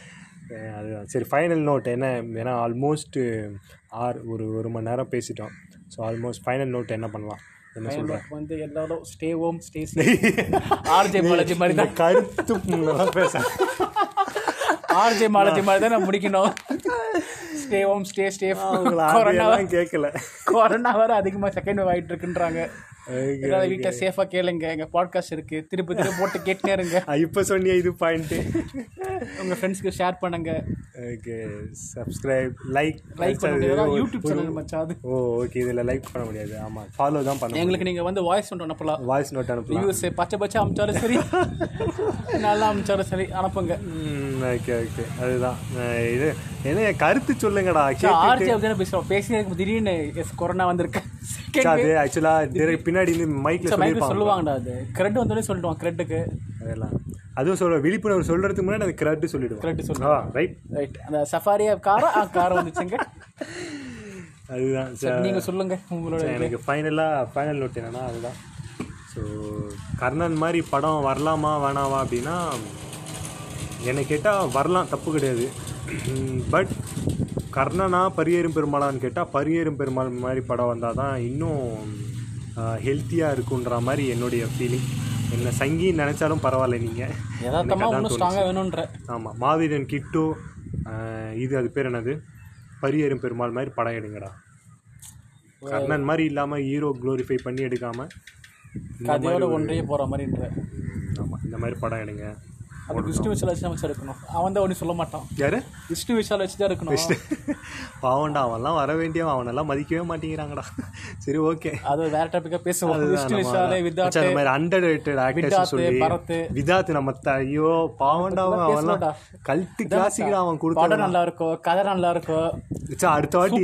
அதுதான். சரி ஃபைனல் நோட் என்ன? ஏன்னா ஆல்மோஸ்ட் ஆறு ஒரு ஒரு மணி நேரம் பேசிட்டோம். ஸோ ஆல்மோஸ்ட் ஃபைனல் நோட் என்ன பண்ணலாம் என்ன சொல்கிறேன் வந்து எல்லாரும் stay home stay RJ Balaji மாதிரி தான். கருத்து பேச. ஆர்ஜே பாலாஜி மாதிரி தான் நான் முடிக்கணும். Stay home stay stay corona கேட்கல கொரோனா வேற அதிகமாக செகண்ட் ஆயிட்டு இருக்குன்றாங்க. ஏதாவது வீட்டில் சேஃபாக கேளுங்க. எங்கள் பாட்காஸ்ட் இருக்கு. திருப்பி திருப்பி போட்டு கேட்டுனே இருங்க. இப்போ சொன்னிய இது பாயிண்ட்டு உங்கள் ஃப்ரெண்ட்ஸ்க்கு ஷேர் பண்ணுங்க. ஓகே சப்ஸ்கிரைப் லைக் லைக் பண்ணுங்க யூடியூப் சேனல் மச்சான் அது. ஓ ஓகே இதில் லைக் பண்ண முடியாது. ஆமாம் ஃபாலோ தான் பண்ண எங்களுக்கு நீங்கள் வந்து வாய்ஸ் ஒன்று அனுப்பலாம். வாய்ஸ் நோட் அனுப்பலாம். ரிவ்யூஸ் பச்சை பச்சை அமிச்சாலும் சரி. நல்லா அமிச்சாலும் சரி. அனுப்புங்க. Okay okay. அதுதான். இது என்ன கருத்து சொல்லுங்கடா. ஆர்ஜே பேசினே இருக்கும் திடீர்னு கொரோனா வந்திருக்கு. கேட்டு அது ஆக்சுவலாக பின்னாடி மைக்கில் சொல்லுவாங்கடா அது. கிரெட் வந்தோடனே சொல்லிடுவான் கிரெட்டுக்கு அதெல்லாம். அதுவும் சொல்ல விழிப்புணர்வு சொல்கிறதுக்கு முன்னாடி அது கிரெட்டு சொல்லிடுவோம் கிரெட் சொல்லு ஆ ரைட் ரைட் அந்த சஃபாரியா காரா ஆ கார் வந்துச்சுங்க. அதுதான். சரி, நீங்க சொல்லுங்க உங்களோட எனக்கு ஃபைனலாக ஃபைனல் நோட் என்னன்னா அதுதான். ஸோ கர்ணன் மாதிரி படம் வரலாமா வேணாவா அப்படின்னா என்னை கேட்டால் வரலாம் தப்பு கிடையாது. பட் கர்ணனா பரியேறும் பெருமாளான்னு கேட்டால் பரியேறும் பெருமாள் மாதிரி படம் வந்தால் தான் இன்னும் ஹெல்த்தியாக இருக்குன்ற மாதிரி என்னுடைய ஃபீலிங் என்ன சங்கின்னு நினச்சாலும் பரவாயில்ல நீங்கள் ஆமாம் மாவீரன் கிட்டு இது அது பேர் என்னது? பரியேறும் பெருமாள் மாதிரி படம் எடுங்கடா. கர்ணன் மாதிரி இல்லாமல் ஹீரோ க்ளோரிஃபை பண்ணி எடுக்காமல் கதையோட ஒன்றையே போகிற மாதிரின்ற. ஆமாம் இந்த மாதிரி படம் எடுங்க. அது விஷ்ணு விஷால் வச்சு நம்ம எடுக்கணும் அவன் தான் ஒன்றும் சொல்ல மாட்டான். யாரு? விஷ்ணு விஷால் வச்சு தான் இருக்கணும் பாவம்டா அவன்லாம் வர வேண்டியவன் அவனெல்லாம் மதிக்கவே மாட்டேங்கிறாங்கடா. சரி ஓகே. அது வேற டாப்பிக்காக பேசுவோம். விஷ்ணு விஷாலே வித்தாட்டு அந்த மாதிரி அண்டர் ரேட்டட் ஆக்டர்ஸ் சொல்லி. விதாத் நம்ம ஐயோ அவன் அவன்லாம். கல்ட்டு கிளாசிக்கடா அவன் கொடுத்த படம் நல்லா இருக்கும் கதை நல்லா இருக்கும் அடுத்த வாட்டி.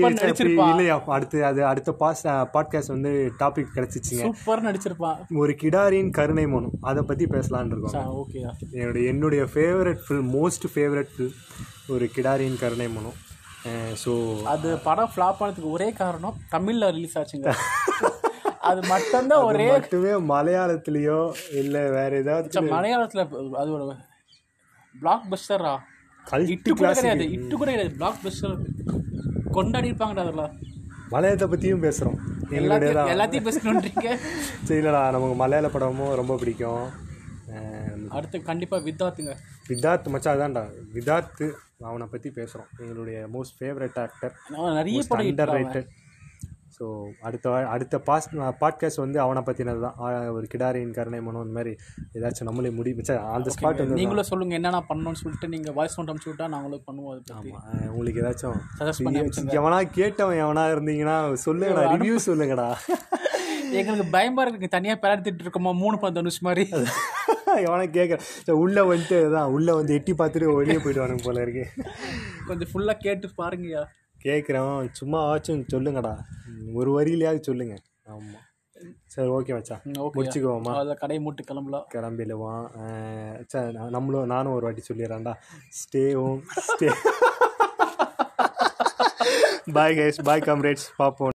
இல்லையா? அடுத்து அது அடுத்த பாஸ் பாட்காஸ்ட் வந்து டாபிக் கிடைச்சிச்சுங்க. சூப்பர் நடிச்சிருப்பான். ஒரு கிடாரின் கருணை மனம். அதை பற்றி பேசலான்னு இருக்கோம். ஓகே என்னுடைய என்னுடைய favourite film most favourite film ஒரு கிடாரியின் கருணை மனம் ஸோ அது படம் ஃப்ளாப் ஆனதுக்கு ஒரே காரணம் தமிழ்ல ரிலீஸ் ஆச்சுங்க. அது மட்டும்தான் ஒரே மட்டுமே மலையாளத்துலேயோ இல்லை வேற ஏதாவது மலையாளத்துல அது ஒரு பிளாக் பஸ்டரா இட்டு கூட கிடையாது இட்டு கூட கிடையாது பிளாக் பஸ்டர் கொண்டாடி இருப்பாங்கடா அதெல்லாம். மலையாளத்தை பற்றியும் பேசுகிறோம் எல்லாத்தையும் பேசணுன்றீங்க. சரி இல்லைடா நமக்கு மலையாள படமும் ரொம்ப பிடிக்கும். அடுத்து கண்டிப்பா வித்தாத்துங்க விதார்த் மச்சான் அதான்டா. விதார்த் அவனை பற்றி பேசுகிறோம் எங்களுடைய மோஸ்ட் ஃபேவரட் ஆக்டர் நிறைய படம் அண்டர். ரேட்டட் ஸோ அடுத்த அடுத்த பாஸ் பாட்காஸ்ட் வந்து அவனை பற்றினது தான் ஒரு கிடாரியின் கருணை மனம் இந்த மாதிரி ஏதாச்சும் நம்மளே முடி அந்த ஸ்பாட் வந்து நீங்களும் சொல்லுங்க என்னென்ன பண்ணணும்னு சொல்லிட்டு நீங்க வாய்ஸ் நோட் அனுப்பிச்சு விட்டா நாங்களும் பண்ணுவோம் அதை பத்தி. ஆ, உங்களுக்கு ஏதாச்சும் எவனா கேட்டவன் எவனா இருந்தீங்கன்னா சொல்லுங்கடா ரிவ்யூ சொல்லுங்கடா. எங்களுக்கு பயமா இருக்கு தனியா பேரத்திட்டு இருக்கோமா மூணு தனுஷ் மாதிரி. எவனா கேட்க உள்ள வந்துட்டு தான் உள்ள வந்து எட்டி பார்த்துட்டு வெளியே போயிடுவானுங்க போல இருக்கு. கொஞ்சம் ஃபுல்லா கேட்டு பாருங்கயா கேட்குறேன் சும்மா ஆச்சும் சொல்லுங்கடா. ஒரு வரியிலையாவது சொல்லுங்க. ஆமாம் சரி ஓகே மச்சான். ஓகே முடிச்சுக்குவோமா? அதில் கடையை மூட்டு கிளம்பலாம். கிளம்பிடுவான் சார் நம்மளும் நானும் ஒரு வாட்டி சொல்லிடுறேன்டா. Stay home stay bye guys bye comrades பார்ப்போம்